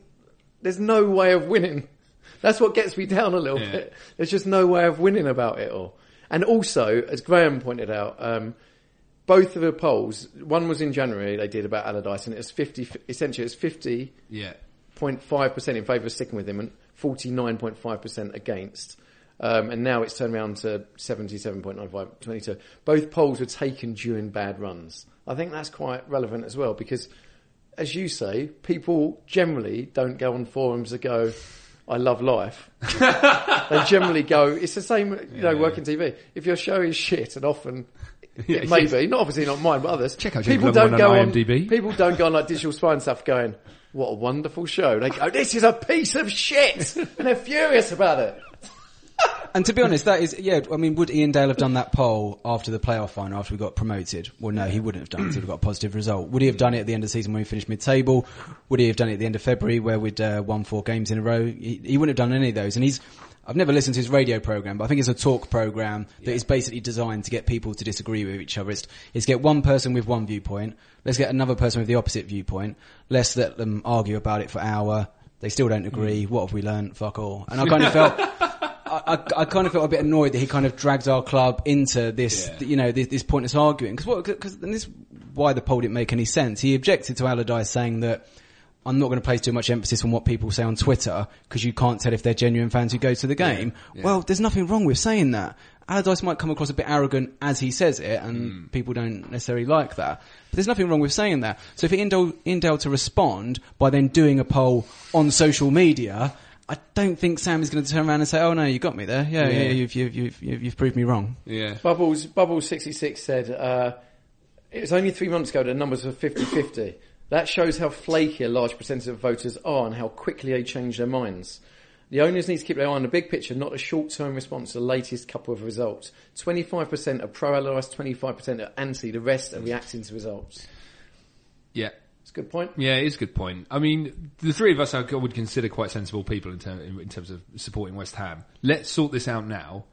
Speaker 5: there's no way of winning. <laughs> That's what gets me down a little
Speaker 4: Yeah.
Speaker 5: bit. There's just no way of winning about it all. And also, as Graham pointed out, um, both of the polls, one was in January, they did about Allardyce, and it was 50, essentially it was 50
Speaker 4: Yeah.
Speaker 5: 0.5% in favour of sticking with him and 49.5% against. Um, and now it's turned around to 77.95, 22. Both polls were taken during bad runs. I think that's quite relevant as well because, as you say, people generally don't go on forums that go, I love life. <laughs> they generally go, it's the same, you know,
Speaker 4: Yeah.
Speaker 5: working TV. If your show is shit and often, <laughs>
Speaker 4: Yeah,
Speaker 5: it may be, not obviously not mine, but others.
Speaker 4: Check out James
Speaker 5: people don't go on,
Speaker 4: IMDb.
Speaker 5: people don't go on like digital spy and stuff going, what a wonderful show. They go, this is a piece of shit! <laughs> and they're furious about it.
Speaker 6: And to be honest, that is, yeah, I mean, would Iain Dale have done that poll after the playoff final, after we got promoted? Well, no, he wouldn't have done it until we got a positive result. Would he have done it at the end of the season when we finished mid-table? Would he have done it at the end of February where we'd uh, won four games in a row? He, he wouldn't have done any of those. And he's, I've never listened to his radio program, but I think it's a talk program that is basically designed to get people to disagree with each other. It's, it's get one person with one viewpoint, let's get another person with the opposite viewpoint, let's let them argue about it for an hour. They still don't agree. What have we learned? Fuck all. And I kind of felt, <laughs> I, I, kind of felt a bit annoyed that he kind of dragged our club into this,
Speaker 4: Yeah.
Speaker 6: you know, this, this pointless arguing. Because what? Because this why the poll didn't make any sense. He objected to Allardyce saying that I'm not going to place too much emphasis on what people say on Twitter because you can't tell if they're genuine fans who go to the game.
Speaker 4: yeah.
Speaker 6: Well, there's nothing wrong with saying that. Allardyce might come across a bit arrogant as he says it, and
Speaker 4: Hmm.
Speaker 6: people don't necessarily like that. But there's nothing wrong with saying that. So for Indel, Indel to respond by then doing a poll on social media, I don't think Sam is going to turn around and say, "Oh no, you got me there. Yeah, yeah,
Speaker 4: Yeah.
Speaker 6: you've, you've, you've, you've, you've proved me wrong."
Speaker 4: Yeah.
Speaker 5: Bubbles, Bubbles 66 said, uh, it was only three months ago the numbers were 50-50. That shows how flaky a large percentage of voters are and how quickly they change their minds. The owners need to keep their eye on the big picture, not a short-term response to the latest couple of results. 25% are pro-Allardyce, 25% are anti, the rest are reacting to results.
Speaker 4: Yeah.
Speaker 5: It's a good point.
Speaker 4: Yeah, it is a good point. I mean, the three of us I would consider quite sensible people in, term, in terms of supporting West Ham. Let's sort this out now.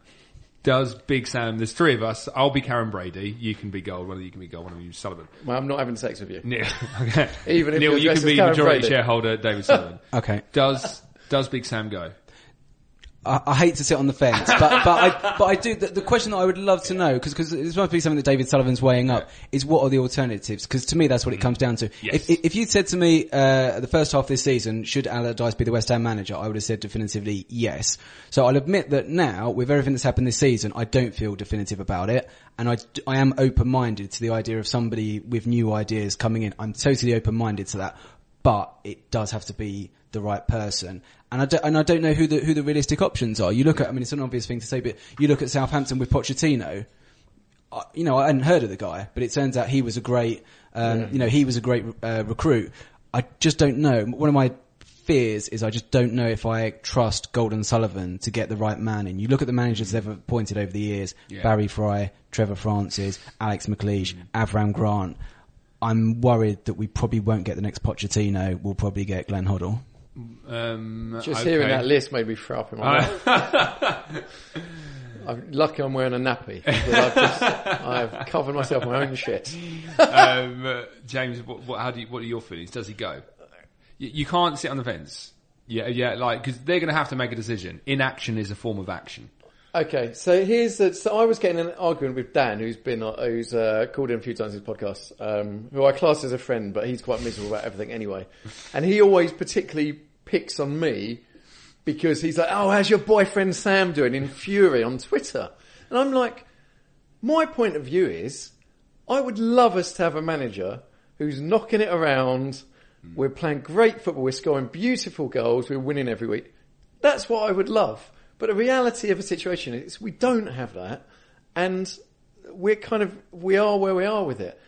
Speaker 4: Does Big Sam, there's three of us, I'll be Karren Brady, you can be Gold, one of you can be Gold, one of you Sullivan.
Speaker 5: Well, I'm not having sex with you. <laughs>
Speaker 4: Neil, okay.
Speaker 5: Even if
Speaker 4: Neil,
Speaker 5: you're
Speaker 4: can be
Speaker 5: Karren
Speaker 4: majority
Speaker 5: Brady.
Speaker 4: shareholder David Sullivan. <laughs>
Speaker 6: Okay.
Speaker 4: Does, does Big Sam go?
Speaker 6: I, I hate to sit on the fence, but but I but I do. The, the question that I would love to know because this must be something that David Sullivan's weighing up is what are the alternatives? Because to me that's what it comes down to.
Speaker 4: Yes.
Speaker 6: If, if if you said to me uh, the first half of this season should Allardyce be the West Ham manager, I would have said definitively yes. So I'll admit that now with everything that's happened this season, I don't feel definitive about it, and I I am open minded to the idea of somebody with new ideas coming in. I'm totally open minded to that, but it does have to be the right person. And I don't, and I don't know who the who the realistic options are. You look at, I mean, it's an obvious thing to say, but you look at Southampton with Pochettino. I- You know, I hadn't heard of the guy, but it turns out he was a great, um, you know, he was a great uh, recruit. I just don't know. One of my fears is I just don't know if I trust Gold and Sullivan to get the right man in. You look at the managers they've appointed over the years:
Speaker 4: Yeah.
Speaker 6: Barry Fry, Trevor Francis, Alex McLeish, Avram Grant. I'm worried that we probably won't get the next Pochettino. We'll probably get Glenn Hoddle.
Speaker 4: Um,
Speaker 5: Just
Speaker 4: okay.
Speaker 5: hearing that list made me throw up in my mouth. I'm lucky I'm wearing a nappy. But I've, just, I've covered myself in my own shit.
Speaker 4: um, uh, James, what, what, how do you, what are your feelings? Does he go? You, you can't sit on the fence. Yeah, yeah, like because they're going to have to make a decision. Inaction is a form of action.
Speaker 5: Okay, so here's the, so I was getting an argument with Dan, who's been uh, who's uh, called in a few times in his podcast, um, who I class as a friend, but he's quite miserable about everything anyway, <laughs> and he always particularly picks on me because he's like, "Oh, how's your boyfriend Sam doing?" in fury on Twitter, and I'm like, my point of view is, I would love us to have a manager who's knocking it around. We're playing great football. We're scoring beautiful goals. We're winning every week. That's what I would love. But the reality of a situation is we don't have that, and we're kind of we are where we are with it.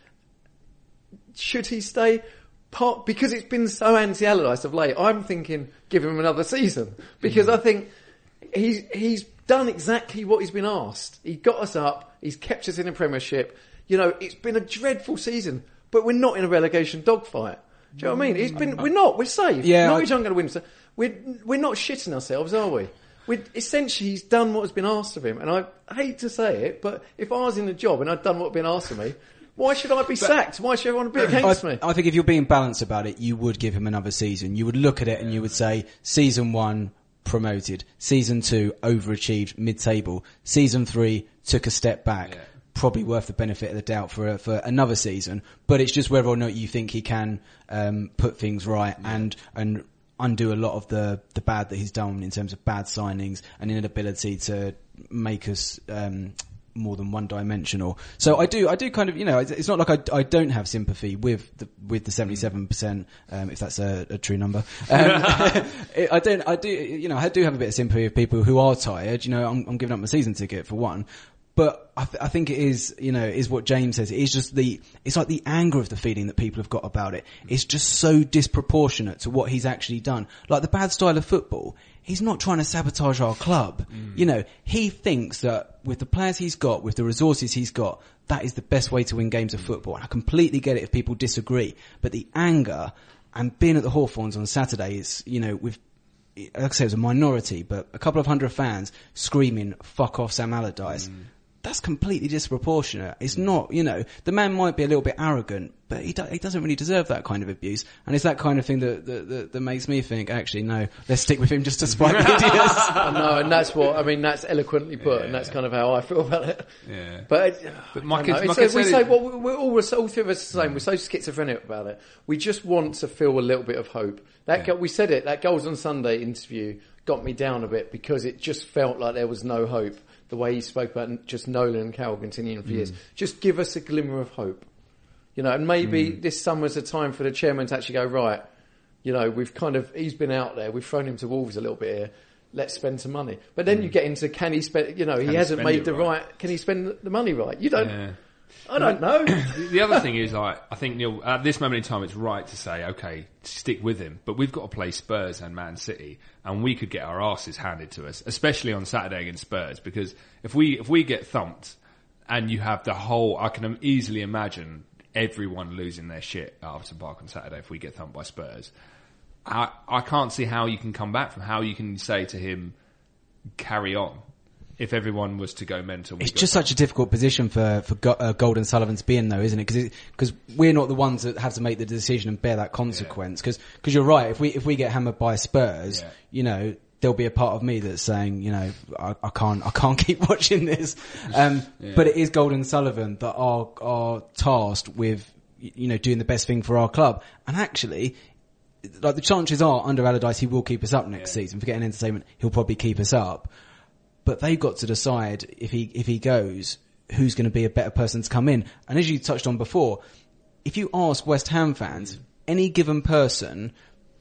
Speaker 5: Should he stay? Part because it's been so anti-Allardyce of late. I'm thinking give him another season because I think he's he's done exactly what he's been asked. He got us up. He's kept us in the Premiership. You know, it's been a dreadful season, but we're not in a relegation dogfight. Do you know what I mean? It's been we're not. We're safe.
Speaker 6: Yeah,
Speaker 5: Norwich aren't going to win. So we're we're not shitting ourselves, are we? We essentially he's done what has been asked of him, and I hate to say it, but if I was in the job and I'd done what had been asked of me, why should I be sacked? Why should everyone be against
Speaker 6: I,
Speaker 5: me?
Speaker 6: I think if you're being balanced about it, you would give him another season. You would look at it and you would say, season one, promoted. Season two, overachieved, mid-table. Season three, took a step back.
Speaker 4: Yeah.
Speaker 6: Probably worth the benefit of the doubt for for another season. But it's just whether or not you think he can um, put things right and and undo a lot of the the bad that he's done in terms of bad signings and inability to make us. Um, more than one dimensional. So I do, I do kind of, you know, it's, not like I, I don't have sympathy with the, with the 77%, um, if that's a, a true number. Um, <laughs> I don't, I do, you know, I do have a bit of sympathy with people who are tired. You know, I'm, I'm giving up my season ticket for one. But I, th- I think it is, you know, is what James says. It is just the, it's like the anger of the feeling that people have got about it. It's just so disproportionate to what he's actually done. Like the bad style of football, he's not trying to sabotage our club. Mm. You know, he thinks that with the players he's got, with the resources he's got, that is the best way to win games of football. And I completely get it if people disagree. But the anger and being at the Hawthorns on Saturday is, you know, with like I say, it was a minority, but a couple of hundred fans screaming, fuck off Sam Allardyce. Mm. That's completely disproportionate. It's mm. not, you know, the man might be a little bit arrogant, but he, do, he doesn't really deserve that kind of abuse. And it's that kind of thing that, that, that, that makes me think, actually, no, let's stick with him just to spite the <laughs> idiots. <laughs>
Speaker 5: I know, and that's what I mean. That's eloquently put, and that's kind of how I feel about it.
Speaker 4: Yeah.
Speaker 5: But,
Speaker 4: But
Speaker 5: I
Speaker 4: my kids- my
Speaker 5: It's
Speaker 4: kids
Speaker 5: we say,
Speaker 4: it-
Speaker 5: well, we're all, we're so- all three of us the same. Mm. We're so schizophrenic about it. We just want to feel a little bit of hope. That go- we said it. That goals on Sunday interview got me down a bit because it just felt like there was no hope. The way he spoke about just Nolan and Carroll continuing for years. Just give us a glimmer of hope. You know, and maybe this summer's a time for the chairman to actually go right. You know, we've kind of he's been out there. We've thrown him to wolves a little bit here. Let's spend some money. But then you get into can he spend? You know, he
Speaker 4: he
Speaker 5: hasn't made the
Speaker 4: right?
Speaker 5: right. Can he spend the money right? You don't.
Speaker 4: Yeah.
Speaker 5: I don't know.
Speaker 4: The- <coughs> the other thing is, like, I think Neil, at this moment in time, it's right to say, okay, stick with him. But we've got to play Spurs and Man City, and we could get our asses handed to us, especially on Saturday against Spurs. Because if we if we get thumped, and you have the whole, I can easily imagine everyone losing their shit at Upton Park on Saturday if we get thumped by Spurs. I I can't see how you can come back from how you can say to him, carry on. If everyone was to go mental,
Speaker 6: It's
Speaker 4: It's
Speaker 6: just such a difficult position for for Go- uh, Gold and Sullivan to be in, though, isn't it? Because because we're not the ones that have to make the decision and bear that consequence. Because you're right. If we if we get hammered by Spurs,
Speaker 4: Yeah.
Speaker 6: you know. There'll be a part of me that's saying, you know, I, I can't, I can't <laughs> keep watching this. Um, But it is Gold and Sullivan that are are tasked with, you know, doing the best thing for our club. And actually, like the chances are, under Allardyce, he will keep us up next season. For getting entertainment, he'll probably keep us up but they've got to decide if he if he goes, who's going to be a better person to come in. And as you touched on before, if you ask West Ham fans, any given person,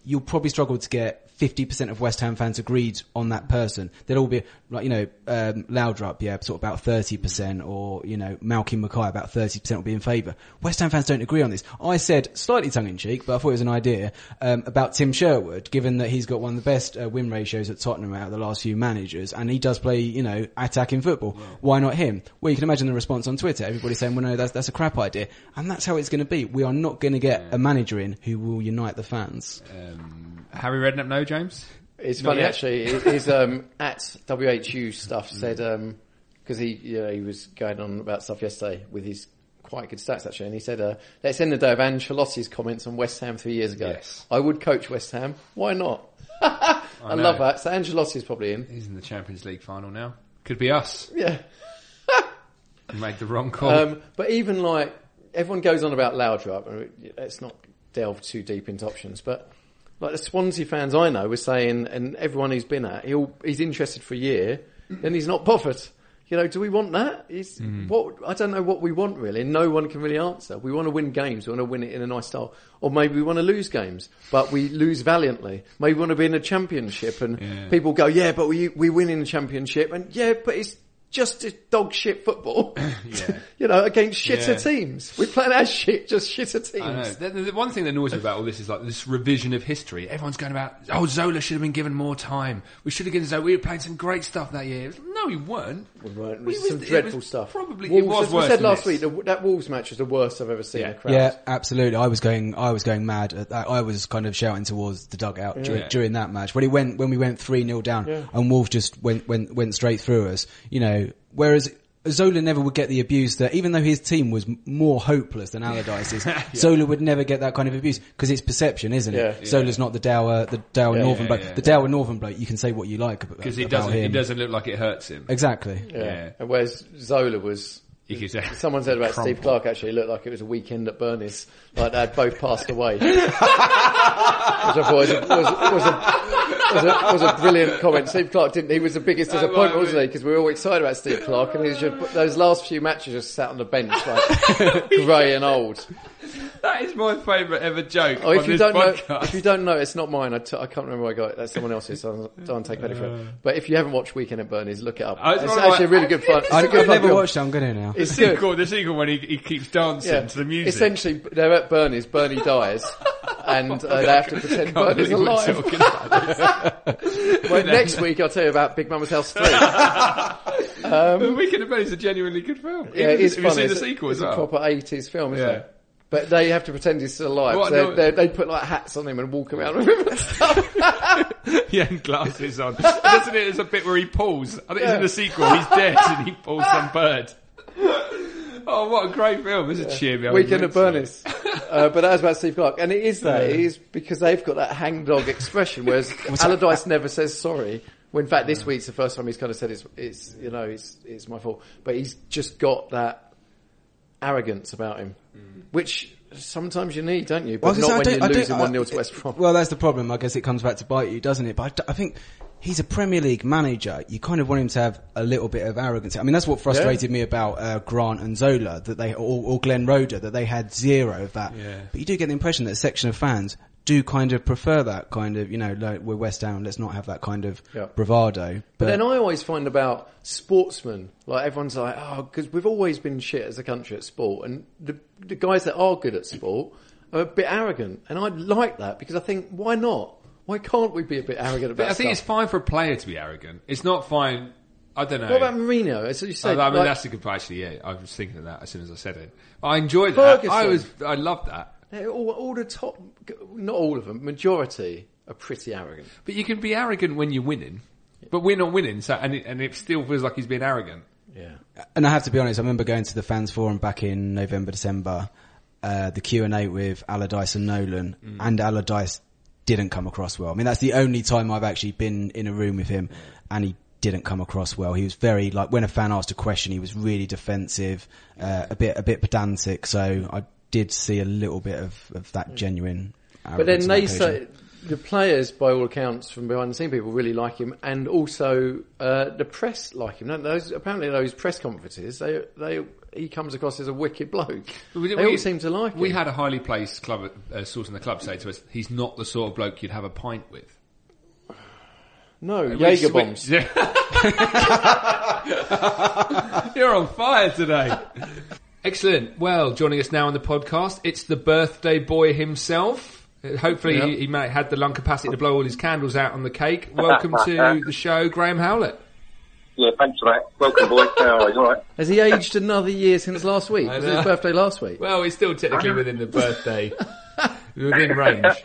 Speaker 6: you'll probably struggle to get 50% of West Ham fans agreed on that person, there'd all be like, you know, um, Laudrup, yeah, sort of about 30% or, you know, Malky Mackay about 30% will be in favour. West Ham fans don't agree on this. I said, slightly tongue in cheek, but I thought it was an idea, um, about Tim Sherwood, given that he's got one of the best uh, win ratios at Tottenham out of the last few managers and he does play, you know, attacking football. Why not him? Well, you can imagine the response on Twitter. Everybody saying, well, no, that's, that's a crap idea. And that's how it's going to be. We are not going to get a manager in who will unite the fans.
Speaker 4: Harry Redknapp, no, James?
Speaker 5: It's
Speaker 4: Not
Speaker 5: funny
Speaker 4: yet.
Speaker 5: actually. His um, <laughs> at WHU stuff said because he you know, he was going on about stuff yesterday with his quite good stats actually, and he said uh, let's end the day of Ancelotti's comments on West Ham three years ago.
Speaker 4: Yes.
Speaker 5: I would coach West Ham. Why not? <laughs> I,
Speaker 4: know.
Speaker 5: love that. So Ancelotti's probably in.
Speaker 4: He's in the Champions League final now. Could be us.
Speaker 5: Yeah. <laughs>
Speaker 4: We made the wrong call.
Speaker 5: Um, but even like everyone goes on about Laudrup. and let's not delve too deep into options. But like the Swansea fans I know were saying, and everyone who's been at, he'll, he's interested for a year, then he's not bothered. You know, do we want that? Is mm. what I don't know what we want really. and No one can really answer. We want to win games. We want to win it in a nice style, or maybe we want to lose games, but we lose valiantly. Maybe we want to be in a championship, and
Speaker 4: Yeah.
Speaker 5: people go, "Yeah, but we we win in the championship," and yeah, but it's just a dog shit football. <coughs> <laughs>
Speaker 4: Yeah.
Speaker 5: you know, against shitter
Speaker 4: Yeah.
Speaker 5: teams. We're playing as shit, just shitter teams.
Speaker 4: I know. The, the- the one thing that annoys me about all this is like this revision of history. Everyone's going about, oh, Zola should have been given more time. We should have given Zola. We were playing some great stuff that year. No, we weren't.
Speaker 5: We weren't. It
Speaker 4: We
Speaker 5: was
Speaker 4: was-
Speaker 5: some
Speaker 4: it
Speaker 5: dreadful
Speaker 4: was
Speaker 5: stuff.
Speaker 4: probably- it was
Speaker 5: as we said
Speaker 4: than
Speaker 5: last
Speaker 4: this.
Speaker 5: week, the, that Wolves match was the worst I've ever seen
Speaker 4: Yeah.
Speaker 5: a crowd.
Speaker 6: Yeah, absolutely. I was going, I was going mad. At that. I was kind of shouting towards the dugout during,
Speaker 4: Yeah.
Speaker 6: during that match when he went when we went three 0 down
Speaker 5: Yeah.
Speaker 6: and Wolves just went went went straight through us. You know, whereas. Zola never would get the abuse that, even though his team was more hopeless than Allardyce's, <laughs> Zola would never get that kind of abuse because it's perception, isn't it?
Speaker 5: Yeah.
Speaker 6: Zola's not the dour, the dour
Speaker 5: Yeah,
Speaker 6: Northern
Speaker 4: yeah,
Speaker 6: bloke.
Speaker 4: yeah.
Speaker 6: The dour Northern bloke, you can say what you like about,
Speaker 4: Because he doesn't, he
Speaker 6: him.
Speaker 4: doesn't look like it hurts him.
Speaker 6: Exactly.
Speaker 5: Yeah.
Speaker 4: Yeah.
Speaker 5: And whereas Zola was.
Speaker 4: Say- <laughs>
Speaker 5: Someone said about Steve Clarke actually looked like it was a weekend at Bernie's, like they had both passed away. <laughs> Which I thought was a, was, was, a, was, a, was a brilliant comment. Steve Clarke didn't, he was the biggest disappointment, wasn't he? Because we were all excited about Steve Clarke and he was just, those last few matches just sat on the bench like <laughs> grey and old.
Speaker 4: That is my favourite ever joke
Speaker 5: Oh,
Speaker 4: on
Speaker 5: if you
Speaker 4: this
Speaker 5: don't know, if you don't know, it's not mine. I, t- I can't remember where I got it. That's someone else's. So I don't take credit for it. But if you haven't watched Weekend at Bernie's, look it up.
Speaker 4: Oh, it's
Speaker 5: it's
Speaker 4: one of
Speaker 5: actually
Speaker 4: my-
Speaker 5: really good fun. It's
Speaker 6: I,
Speaker 5: a good
Speaker 6: I've
Speaker 5: fun
Speaker 6: never
Speaker 5: film.
Speaker 6: watched it. I'm going to now.
Speaker 5: It's
Speaker 4: the
Speaker 5: good.
Speaker 4: the sequel when he, he keeps dancing
Speaker 5: Yeah.
Speaker 4: to the music.
Speaker 5: Essentially, they're at Bernie's. Bernie dies, and uh, they have to pretend
Speaker 4: Can't
Speaker 5: Bernie's
Speaker 4: believe
Speaker 5: alive. <laughs> <laughs> Well, next week, I'll tell you about Big Mama's House Three.
Speaker 4: The Weekend at Bernie's a genuinely good film.
Speaker 5: Yeah, it is
Speaker 4: Have you seen the sequel
Speaker 5: it's
Speaker 4: as well?
Speaker 5: a proper eighties film, isn't
Speaker 4: Yeah.
Speaker 5: it? But they have to pretend he's still alive. So
Speaker 4: no-
Speaker 5: they, they put like hats on him and walk around with him and stuff. <laughs>
Speaker 4: yeah, and glasses on. Doesn't it? There's a bit where he pulls. I think it's in the sequel. He's dead and he pulls some bird. <laughs> <laughs> Oh, what a great film! It's a cheer me. up.
Speaker 5: Weekend at Bernie's. uh, but that was about Steve Clarke. And it is that. It is because they've got that hangdog expression, whereas <laughs> Allardyce <laughs> never says sorry. When in fact this week's the first time he's kind of said it's, it's you know, it's, it's my fault. But he's just got that arrogance about him, which sometimes you need, don't you? But
Speaker 6: Well,
Speaker 5: not when you're
Speaker 6: I
Speaker 5: losing 1 0 to West Brom.
Speaker 6: Well, that's the problem. I guess it comes back to bite you, doesn't it? But I d- I, think he's a Premier League manager. You kind of want him to have a little bit of arrogance. I mean, that's what frustrated me about uh, Grant and Zola, that they or, or Glenn Roeder, that they had zero of that.
Speaker 4: Yeah.
Speaker 6: But you do get the impression that a section of fans do kind of prefer that kind of, you know, like we're West Ham, let's not have that kind of
Speaker 5: Yeah.
Speaker 6: bravado.
Speaker 5: But then I always find about sportsmen, like everyone's like, oh, because we've always been shit as a country at sport, and the the guys that are good at sport are a bit arrogant, and I like that because I think, why not? Why can't we be a bit arrogant about
Speaker 4: But I think it's fine for a player to be arrogant. It's not fine. I don't know.
Speaker 5: What about Mourinho? As you
Speaker 4: I,
Speaker 5: said,
Speaker 4: I mean,
Speaker 5: like,
Speaker 4: that's a good. point. Actually, yeah, I was thinking of that as soon as I said it. I enjoyed that. I was. I loved that.
Speaker 5: all, all the top, not all of them, majority are pretty arrogant.
Speaker 4: But you can be arrogant when you're winning, but we're not winning. So and it, and it still feels like he's being arrogant.
Speaker 5: Yeah.
Speaker 6: and I have to be honest, I remember going to the fans forum back in November, December, uh, the Q and A with Allardyce and Nolan, and Allardyce didn't come across well. I mean, that's the only time I've actually been in a room with him, and he didn't come across well. He was very like when a fan asked a question, he was really defensive, uh, a bit a bit pedantic. So I did see a little bit of, of that genuine.
Speaker 5: But then they
Speaker 6: occasion.
Speaker 5: say the players, by all accounts, from behind the scene people really like him, and also uh, the press like him. Those apparently those press conferences, they they he comes across as a wicked bloke.
Speaker 4: We-
Speaker 5: they
Speaker 4: we-
Speaker 5: all seem to like him.
Speaker 4: We had a highly placed club uh, source in the club say to us, "He's not the sort of bloke you'd have a pint with."
Speaker 5: No, Jaeger bombs.
Speaker 4: Yeah. <laughs> You're on fire today. Excellent. Well, joining us now on the podcast, it's the birthday boy himself. Hopefully,
Speaker 5: Yep.
Speaker 4: he, he may had the lung capacity to blow all his candles out on the cake. <laughs> Welcome to the show, Graeme Howlett.
Speaker 7: Yeah, thanks for that. Welcome, boy. How are you? All right.
Speaker 5: Has he aged another year since last week? Was it his birthday last week?
Speaker 4: Well, he's still technically within the birthday, <laughs> within range. <laughs>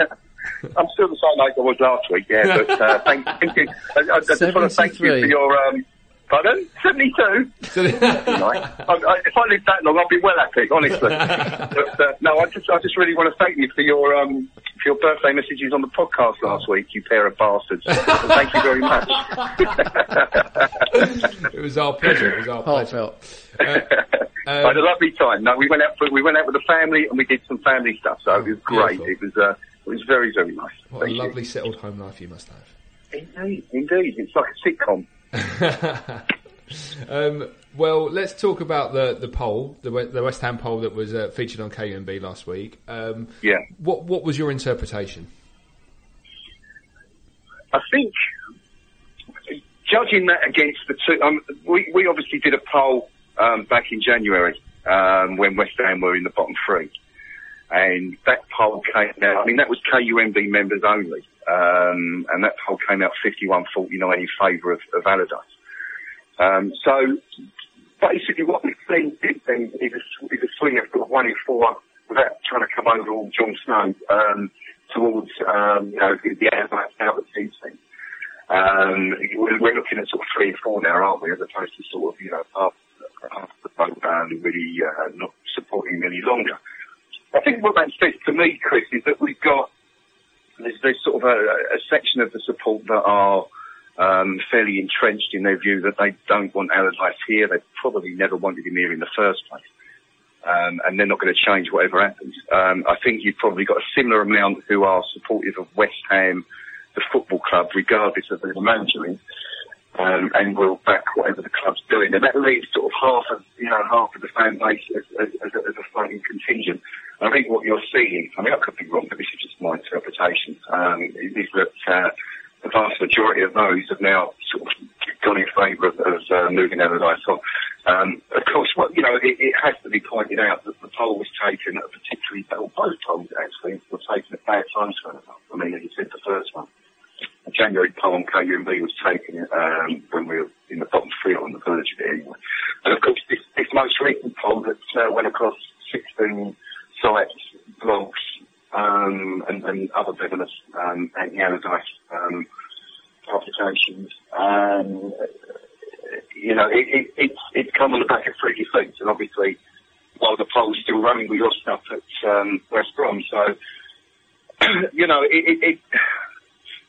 Speaker 7: I'm still the same age I was last week, yeah, but uh, thank, thank you. I, I, I just want to thank you for your, um, pardon? 72?
Speaker 4: So-
Speaker 7: I, I, if I live that long, I'll be well happy, honestly. but, uh, no, I just, I just really want to thank you for your, um, for your birthday messages on the podcast last week, you pair of bastards. So <laughs> thank you very much. <laughs>
Speaker 4: it was our pleasure. It was our pleasure.
Speaker 5: Heartfelt.
Speaker 7: I had a lovely time. No, we went out. For, we went out with the family and we did some family stuff. So it was great.
Speaker 4: Beautiful.
Speaker 7: It was. Uh, it was very, very nice.
Speaker 4: What a
Speaker 7: Thank you.
Speaker 4: lovely settled home life you must have.
Speaker 7: Indeed, indeed. It's like a sitcom. <laughs> <laughs>
Speaker 4: Um, well, let's talk about the the poll, the the West Ham poll that was uh, featured on KUMB last week. Um,
Speaker 7: Yeah.
Speaker 4: What what was your interpretation?
Speaker 7: I think judging that against the two, um, we we obviously did a poll um, back in January um, when West Ham were in the bottom three, and that poll came out. I mean, that was KUMB members only, um, and that poll came out 51-49 in favour of, of Allardyce. Um, so basically, what seen is then is a, is a swing of of one in four without trying to come over all Jon Snow um, towards um, you know the, the Allardyce Albert team. Um, we're, looking at sort of three and four now, aren't we? As opposed to sort of you know half, half the vote and really uh, not supporting any longer. I think what that says to me, Chris, is that we've got there's, there's sort of a, a section of the support that are um, fairly entrenched in their view that they don't want Allardyce here. They probably never wanted him here in the first place. Um, and they're not going to change whatever happens. Um, I think you've probably got a similar amount who are supportive of West Ham, the football club, regardless of the manager um, and will back whatever the club's doing. And that leaves sort of half of, you know, half of the fan base as, as, as, a, as a contingent. I think what you're seeing, I mean, I could be wrong, but this is just my interpretation, um, is that uh, the vast majority of those have now sort of gone in favour of, of uh, moving Allardyce on. Um, of course, you know, it, it has to be pointed out that the poll was taken at a particularly, well, both polls actually were taken at bad times for. I mean, as you said, the first one. The January poll on KUMB was taken um, when we were in the bottom three on the verge of it anyway. And of course, this, this most recent poll that uh, went across 16 sites, blogs, um, and, and other feminist um, anti-Allardyce um, publications, um, you know, it, it, it's, it's come on the back of three defeats, and obviously, while the poll's still running, we lost up at um, West Brom, so, <clears throat> you know, it, it, it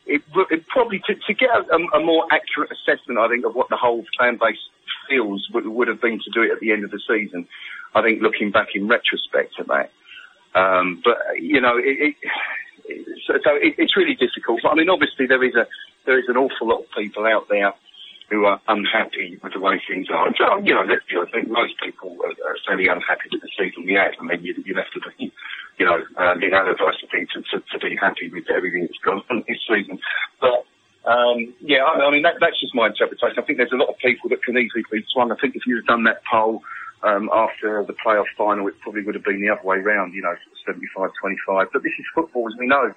Speaker 7: it, it probably to, to get a, a more accurate assessment, I think, of what the whole fan base feels would, would have been to do it at the end of the season. I think looking back in retrospect at that, um, but you know, it, it, so, so it, it's really difficult. But I mean, obviously there is a there is an awful lot of people out there who are unhappy with the way things are. So, you know, let's be honest, I think most people are, fairly unhappy with the season we had. I mean, you, you'd have to be, you know, um, in Allardyce, I to, to, to be happy with everything that's gone on this season. But, um, yeah, I, I mean, that, that's just my interpretation. I think there's a lot of people that can easily be swung. I think if you'd done that poll um, after the playoff final, it probably would have been the other way round, you know, 75-25. But this is football, as we know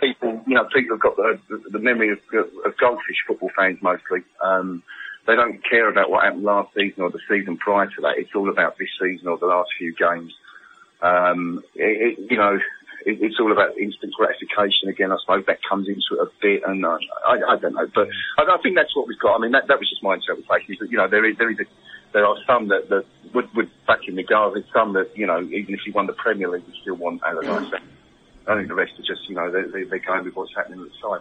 Speaker 7: people, you know, people have got the, the, memory of, of goldfish football fans mostly. Um, they don't care about what happened last season or the season prior to that. It's all about this season or the last few games. Um, it, it, you know, it, it's all about instant gratification again. I suppose that comes into it a bit, and I, I, I don't know, but I, I think that's what we've got. I mean, that, that was just my interpretation. You know there is there is a, there are some that, that would, would back in the guard. There's some that you know even if you won the Premier League, you still want Allardyce. I think the rest are just, you know, they, they, they're going with what's happening at the side.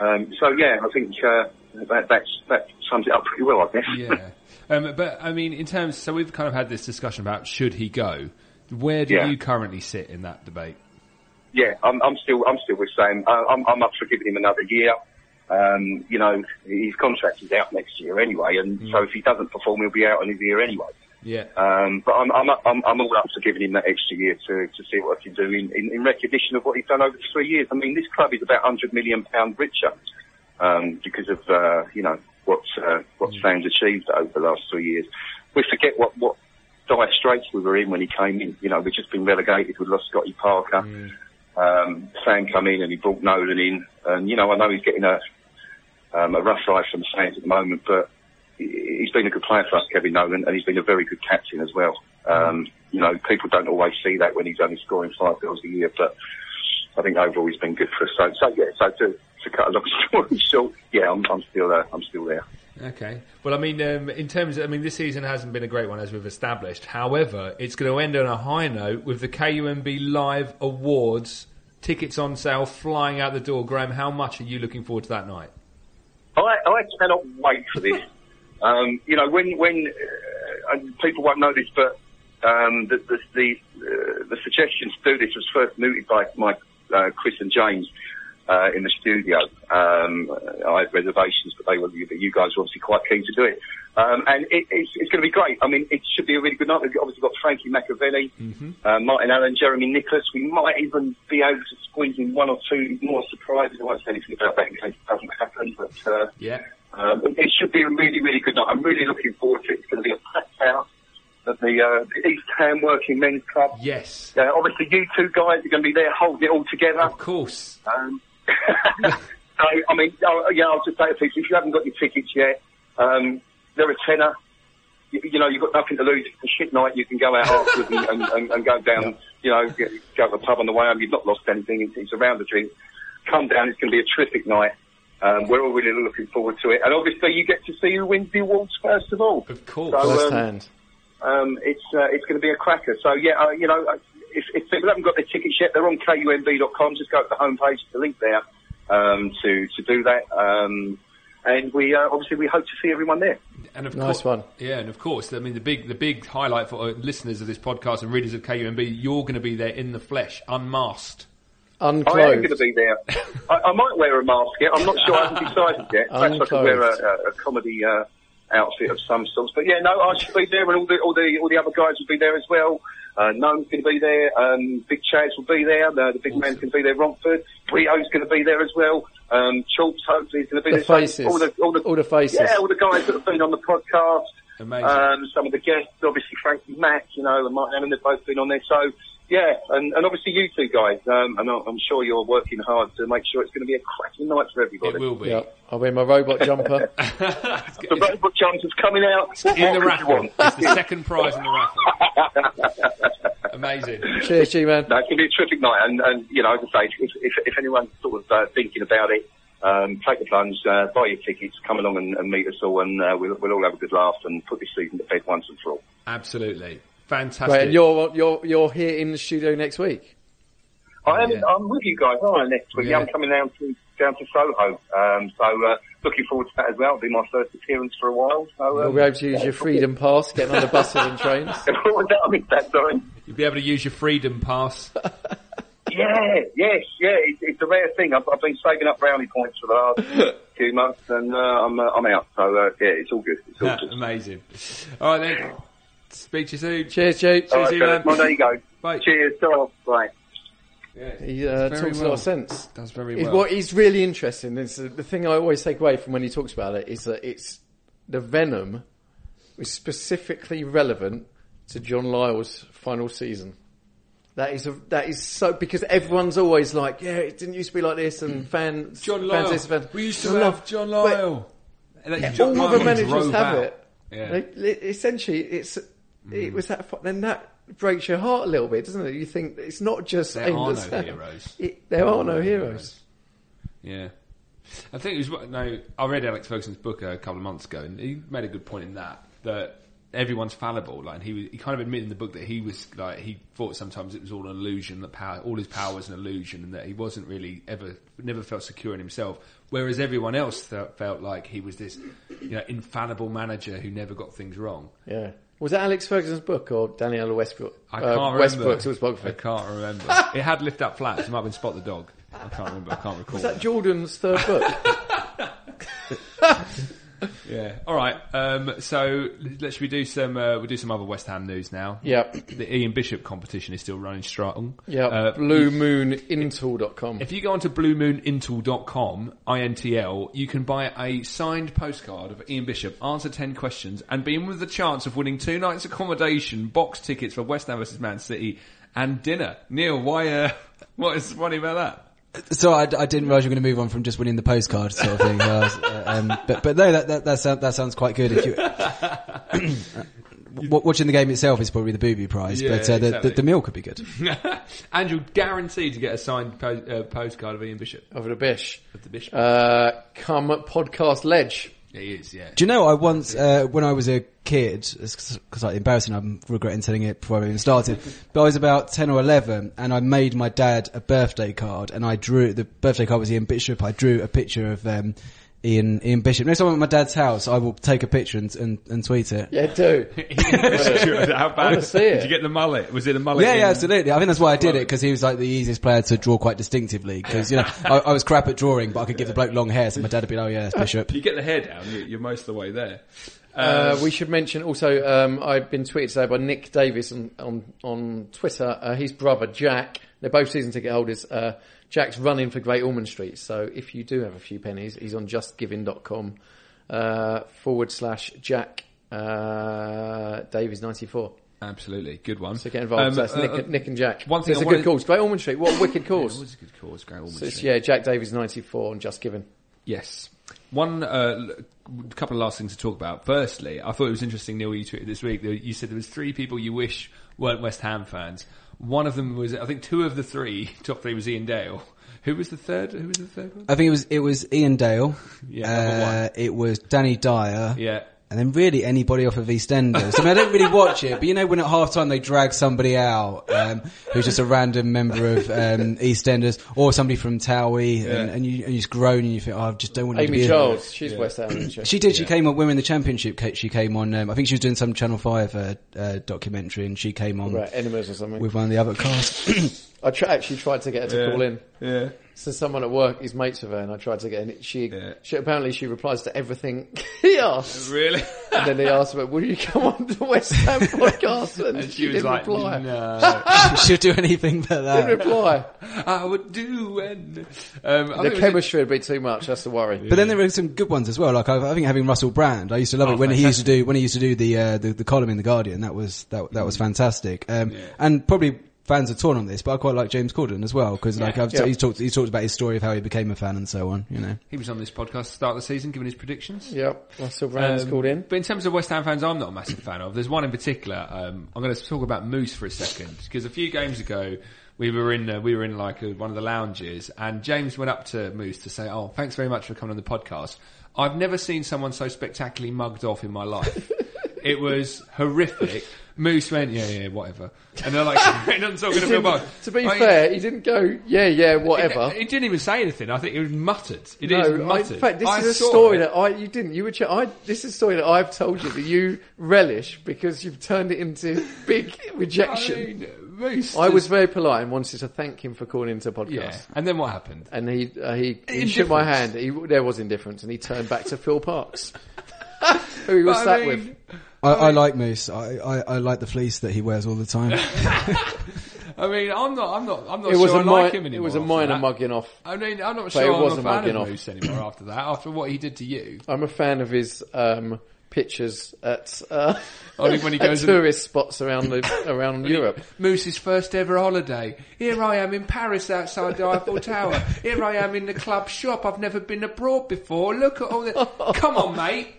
Speaker 7: Um, so yeah, I think uh, that that's, that sums it up pretty well, I guess.
Speaker 4: Yeah. Um, but I mean, in terms, so we've kind of had this discussion about should he go. Where do
Speaker 7: Yeah.
Speaker 4: you currently sit in that debate?
Speaker 7: yeah, I'm, I'm still I'm still with Sam. Uh, I'm, I'm up for giving him another year. Um, you know, his contract is out next year anyway, and so if he doesn't perform, he'll be out on his year anyway.
Speaker 4: Yeah.
Speaker 7: Um, but I'm, I'm, I'm, I'm all up for giving him that extra year to, to see what I can do in, in, in recognition of what he's done over the three years. I mean, this club is about 100 million pound richer um, because of uh, you know what uh, what Sam's achieved over the last three years. We forget what what dire straits we were in when he came in. You know, we've just been relegated. We lost Scotty Parker. Um, Sam come in and he brought Nolan in, and you know I know he's getting a um, a rough ride from the fans at the moment, but he- he's been a good player for us, Kevin Nolan, and he's been a very good captain as well. Um, you know, people don't always see that when he's only scoring five goals a year, but I think overall he's been good for us. So, so yeah, so to, to cut a long <laughs> story short, yeah, I'm, I'm still uh, I'm still there.
Speaker 4: Okay. Well, I mean, um, in terms of, I mean, this season hasn't been a great one as we've established. However, it's going to end on a high note with the KUMB Live Awards. Tickets on sale, flying out the door. Graeme, how much are you looking forward to that night?
Speaker 7: I, I cannot wait for this. <laughs> um, you know, when when uh, people won't know this, but um, the the the, uh, the suggestion to do this was first mooted by my uh, Chris and James uh, in the studio. Um, I had reservations, but they were you guys were obviously quite keen to do it. Um, and it, it's, it's going to be great. I mean, it should be a really good night. We've obviously got Frankie McAvenny, uh, Martin Allen, Jeremy Nicholas. We might even be able to squeeze in one or two more surprises. I won't say anything about that in case it doesn't happen, but uh,
Speaker 4: Yeah.
Speaker 7: um, it, should be a really, really good night. I'm really looking forward to it. It's going to be a packed house at the, uh, the East Ham Working Men's Club.
Speaker 4: Yes.
Speaker 7: Uh, obviously, you two guys are going to be there holding it all together.
Speaker 4: Of course.
Speaker 7: Um, <laughs> so, I mean, uh, yeah, I'll just say to people, if you haven't got your tickets yet, um, they're a tenner. You, you know, you've got nothing to lose. It's a shit night. You can go out afterwards and, and, and, and go down, you know, get, go to the pub on the way home. You've not lost anything. It's, it's around the drink. Come down. It's going to be a terrific night. Um, we're all really looking forward to it. And obviously, you get to see who wins the awards first of all.
Speaker 4: Of course.
Speaker 7: So,
Speaker 5: First
Speaker 7: um,
Speaker 5: hand.
Speaker 7: um, it's uh, it's going to be a cracker. So yeah, uh, you know, uh, if, if people haven't got their tickets yet, they're on kumb.com. Just go to the homepage, the link there um, to to do that. Um, and we uh, obviously we hope to see everyone there.
Speaker 4: And of
Speaker 5: Nice
Speaker 4: cour-
Speaker 5: one.
Speaker 4: Yeah, and of course, I mean the big the big highlight for uh, listeners of this podcast and readers of KUMB, you're going to be there in the flesh, unmasked. Unclothed.
Speaker 7: I am going to be there. <laughs> I, I might wear a mask yet. I'm not sure. I haven't <laughs> decided yet. Perhaps I could wear a, a, a comedy uh, outfit of some sorts. But yeah, no, I should be there, and all the all the all the other guys will be there as well. Uh, Noam's going to be there. Um, Big Chaz will be there. The, the big man's going to be there. Romford. Rio's going to be there as well. Um, Chalks hopefully is going to be
Speaker 5: The
Speaker 7: there.
Speaker 5: Faces.
Speaker 7: All the, all the
Speaker 5: All the faces.
Speaker 7: Yeah, all the guys that have been on the podcast.
Speaker 4: Amazing.
Speaker 7: Um, some of the guests, obviously Frankie Mack, you know, and Martin Allen, they've both been on there. So, yeah, and, and obviously you two guys, um, and I'm I'm sure you're working hard to make sure it's going to be a cracking night for everybody.
Speaker 4: It will be.
Speaker 5: Yeah, I'll wear my robot jumper. <laughs>
Speaker 7: The robot jumpers coming out. What
Speaker 4: in the
Speaker 7: more could
Speaker 4: raffle.
Speaker 7: want?
Speaker 4: It's the second prize in the raffle. <laughs> Amazing.
Speaker 5: Cheers, G-Man.
Speaker 7: No, it's going to be a terrific night, and, and you know, as I say, if, if, if anyone's sort of uh, thinking about it, um, take the plunge, uh, buy your tickets, come along and, and meet us all, and uh, we'll, we'll all have a good laugh and put this season to bed once and for all.
Speaker 4: Absolutely. Fantastic.
Speaker 5: Right, and you're you're you're here in the studio next week.
Speaker 7: I am,
Speaker 4: Yeah.
Speaker 7: I'm with you guys, aren't I, next week?
Speaker 4: Yeah.
Speaker 7: I'm coming down to down to Soho, um, so uh, looking forward to that as well. It'll be my first appearance for a while. So,
Speaker 5: You'll
Speaker 7: um,
Speaker 5: be able to use your freedom pass, getting on the buses and <laughs> trains.
Speaker 7: what was that? I missed that, sorry.
Speaker 4: You'll be able to use your freedom pass. <laughs>
Speaker 7: Yeah, yes, yeah. It, it's a rare thing. I've, I've been saving up brownie points for the last <laughs> few months, and uh, I'm uh, I'm out. So uh, yeah, it's all good. It's all good.
Speaker 4: Amazing. All right then. Speak to you soon.
Speaker 5: Cheers, Jake.
Speaker 7: All right,
Speaker 4: you,
Speaker 7: fellas.
Speaker 4: man.
Speaker 7: well, there you go.
Speaker 4: Bye.
Speaker 7: Cheers. So, bye.
Speaker 5: He uh,
Speaker 4: Very
Speaker 5: talks a lot of sense.
Speaker 4: Does very
Speaker 5: It's
Speaker 4: well.
Speaker 5: What is really interesting is the, the thing I always take away from when he talks about it is that it's the venom is specifically relevant to John Lyall's final season. That is a, that is so because everyone's always like, yeah, it didn't used to be like this, and fans,
Speaker 4: John
Speaker 5: fans
Speaker 4: Lyall.
Speaker 5: this, fans,
Speaker 4: we used to
Speaker 5: John
Speaker 4: have
Speaker 5: Lyall.
Speaker 4: John
Speaker 5: But
Speaker 4: Lyall. And then
Speaker 5: all
Speaker 4: John
Speaker 5: the managers have
Speaker 4: out.
Speaker 5: it.
Speaker 4: Yeah.
Speaker 5: They- essentially, it's it mm. was that, fu- then that breaks your heart a little bit, doesn't it? You think it's not just
Speaker 4: There
Speaker 5: aimed
Speaker 4: are
Speaker 5: at
Speaker 4: no
Speaker 5: Sam.
Speaker 4: heroes.
Speaker 5: It, there are no heroes.
Speaker 4: Yeah. I think it was no. I read Alex Ferguson's book a couple of months ago, and he made a good point in that that everyone's fallible. Like and he was, he kind of admitted in the book that he was like he thought sometimes it was all an illusion that power, all his power was an illusion, and that he wasn't really ever never felt secure in himself. Whereas everyone else felt, felt like he was this you know infallible manager who never got things wrong.
Speaker 5: Yeah. Was that Alex Ferguson's book or Daniella Westbrook?
Speaker 4: I
Speaker 5: uh,
Speaker 4: can't remember.
Speaker 5: Westbrook's autobiography.
Speaker 4: I can't remember. it had lift up flats. It might have been Spot the Dog. I can't remember. I can't recall.
Speaker 5: Was that Jordan's third book? <laughs> <laughs>
Speaker 4: Yeah. All right. Um, so let's we do some uh, we'll do some other West Ham news now.
Speaker 5: Yep. <coughs>
Speaker 4: The Ian Bishop competition is still running strong.
Speaker 5: Yeah,
Speaker 4: Uh,
Speaker 5: bluemoonintel.com.
Speaker 4: If you go onto bluemoonintel.com, INTL, you can buy a signed postcard of Ian Bishop, answer 10 questions, and be in with the chance of winning two nights accommodation, box tickets for West Ham versus Man City, and dinner. Neil, why, uh, <laughs> what is funny about that?
Speaker 6: So I, I didn't realise you were going to move on from just winning the postcard sort of thing. <laughs> Was, uh, um, but but no, that that that, sound, that sounds quite good. If you <coughs> <coughs> watching the game itself is probably the booby prize,
Speaker 4: Yeah,
Speaker 6: but uh, the,
Speaker 4: exactly.
Speaker 6: the the meal could be good. <laughs>
Speaker 4: Andrew, guaranteed to get a signed po- uh, postcard of Ian Bishop.
Speaker 5: Of the Bish.
Speaker 4: Of the Bishop.
Speaker 5: Uh, come podcast ledge.
Speaker 4: He is, yeah.
Speaker 6: Do you know I once uh, when I was a kid, it's like embarrassing. I'm regretting telling it before I even started. <laughs> but I was about ten or eleven, and I made my dad a birthday card, and I drew the birthday card was Ian Bishop. I drew a picture of um, Ian Ian Bishop. Next time I'm at my dad's house, I will take a picture and and, and tweet it.
Speaker 5: Yeah, do. <laughs>
Speaker 4: How bad?
Speaker 5: wanna see it.
Speaker 4: Did you get the mullet? Was it a mullet?
Speaker 6: Yeah,
Speaker 4: in-
Speaker 6: yeah, absolutely. I think that's why I did it because he was like the easiest player to draw quite distinctively. Because you know <laughs> I, I was crap at drawing, but I could give the bloke long hair, so my dad would be like, "Oh yeah, that's Bishop."
Speaker 4: You get the hair down, you- you're most of the way there.
Speaker 5: Uh, we should mention also, um, I've been tweeted today by Nick Davis on, on, on Twitter. Uh, his brother Jack, they're both season ticket holders. Jack's running for Great Ormond Street. So if you do have a few pennies, he's on justgiving.com uh, forward slash Jack uh, Davies 94.
Speaker 4: Absolutely, good one.
Speaker 5: So get involved.
Speaker 4: Um,
Speaker 5: So that's
Speaker 4: uh,
Speaker 5: Nick,
Speaker 4: uh,
Speaker 5: Nick and Jack.
Speaker 4: one thing
Speaker 5: it's
Speaker 4: I
Speaker 5: a
Speaker 4: wanted-
Speaker 5: good cause. Great Ormond Street. What a wicked <laughs>
Speaker 4: It
Speaker 5: cause.
Speaker 4: was a good cause, Great Ormond
Speaker 5: So
Speaker 4: Street.
Speaker 5: yeah, Jack Davies 94 on Just Giving.
Speaker 4: Yes. One uh, couple of last things to talk about. Firstly, I thought it was interesting, Neil, you tweeted this week. that You said there was three people you wish weren't West Ham fans. One of them was, I think, two of the three <laughs> top three was Iain Dale. Who was the third? Who was the third one?
Speaker 6: I think it was it was Iain Dale. <laughs>
Speaker 4: Yeah,
Speaker 6: uh, it was Danny Dyer.
Speaker 4: Yeah.
Speaker 6: And then really anybody off of EastEnders. I mean, I don't really watch it, but you know when at half time they drag somebody out, um, who's just a random member of, um, EastEnders, or somebody from Towie, and, and you, and you just groan and you think, oh, I just don't want you to
Speaker 5: Amy
Speaker 6: be here.
Speaker 5: Charles. She's West Ham, she?
Speaker 6: She did. She came on Women in the Championship. She came on. Um, I think she was doing some Channel Five uh, uh, documentary, and she came on
Speaker 5: Right, Enemies or something.
Speaker 6: with one of the other casts.
Speaker 5: I tr- actually tried to get her to
Speaker 4: Yeah.
Speaker 5: call in.
Speaker 4: Yeah.
Speaker 5: So someone at work is mates with her, and I tried to get in. She,
Speaker 4: Yeah.
Speaker 5: she apparently she replies to everything <laughs> he asks,
Speaker 4: Really?
Speaker 5: and then they asked her, "Will you come on the West Ham <laughs> podcast?" And,
Speaker 4: and
Speaker 5: she,
Speaker 4: she was
Speaker 5: didn't
Speaker 4: like,
Speaker 5: reply.
Speaker 4: no, <laughs>
Speaker 6: She'll do anything but
Speaker 5: Didn't
Speaker 6: that.
Speaker 5: reply.
Speaker 4: I would do and, um,
Speaker 5: The
Speaker 4: think it was-
Speaker 5: chemistry would be too much. That's the worry.
Speaker 6: But then there were some good ones as well. Like I, I think having Russell Brand, I used to love
Speaker 4: Oh,
Speaker 6: it when he used to do when he used to do the uh, the, the column in the Guardian. That was that that was fantastic. Um, And probably fans are torn on this, but I quite like James Corden as well because like I've,
Speaker 5: Yeah.
Speaker 6: he's talked he's talked about his story of how he became a fan and so on. You know,
Speaker 4: he was on this podcast to start of the season, giving his predictions.
Speaker 5: Yep, Russell Brand's
Speaker 4: Um,
Speaker 5: called in.
Speaker 4: But in terms of West Ham fans, I'm not a massive fan of. There's one in particular. Um, I'm going to talk about Moose for a second because a few games ago we were in uh, we were in like a, one of the lounges and James went up to Moose to say, "Oh, thanks very much for coming on the podcast. I've never seen someone so spectacularly mugged off in my life. <laughs> it was horrific." Moose went, "Yeah, yeah, whatever," and they're like, <laughs> "Carrying on talking to Phil Barnes."
Speaker 5: To be
Speaker 4: I-
Speaker 5: fair, he didn't go, "Yeah, yeah, whatever."
Speaker 4: He, he didn't even say anything. I think it was muttered. It is
Speaker 5: No, I,
Speaker 4: muttered.
Speaker 5: in fact, this
Speaker 4: I
Speaker 5: is a
Speaker 4: saw
Speaker 5: story
Speaker 4: it.
Speaker 5: that I you didn't. You were. Ch- I this is a story that I've told you that you relish because you've turned it into big rejection. <laughs>
Speaker 4: I mean, Moose.
Speaker 5: I was very polite and wanted to thank him for calling into the podcast.
Speaker 4: yeah. And then what happened?
Speaker 5: And he uh, he, he shook my hand. He, there was indifference, and he turned back to Phil Parks, <laughs> <laughs> who he was
Speaker 4: I
Speaker 5: sat
Speaker 4: mean,
Speaker 5: with.
Speaker 6: I, I like Moose. I, I, I like the fleece that he wears all the time. <laughs>
Speaker 4: I mean, I'm not. I'm not. I'm not
Speaker 5: It was
Speaker 4: sure
Speaker 5: a
Speaker 4: I
Speaker 5: mi-
Speaker 4: like him anymore.
Speaker 5: it was a
Speaker 4: after
Speaker 5: minor
Speaker 4: that.
Speaker 5: mugging off.
Speaker 4: I mean, I'm not
Speaker 5: But
Speaker 4: sure
Speaker 5: it
Speaker 4: I'm
Speaker 5: was
Speaker 4: a
Speaker 5: a
Speaker 4: fan
Speaker 5: mugging
Speaker 4: of
Speaker 5: off.
Speaker 4: Moose anymore after that. After what he did to you,
Speaker 5: I'm a fan of his um, pictures at, uh,
Speaker 4: Only when he <laughs> goes and-
Speaker 5: tourist spots around the around Europe.
Speaker 4: Moose's first ever holiday. Here I am in Paris outside the Eiffel Tower. Here I am in the club shop. I've never been abroad before. Look at all the. Come on, mate.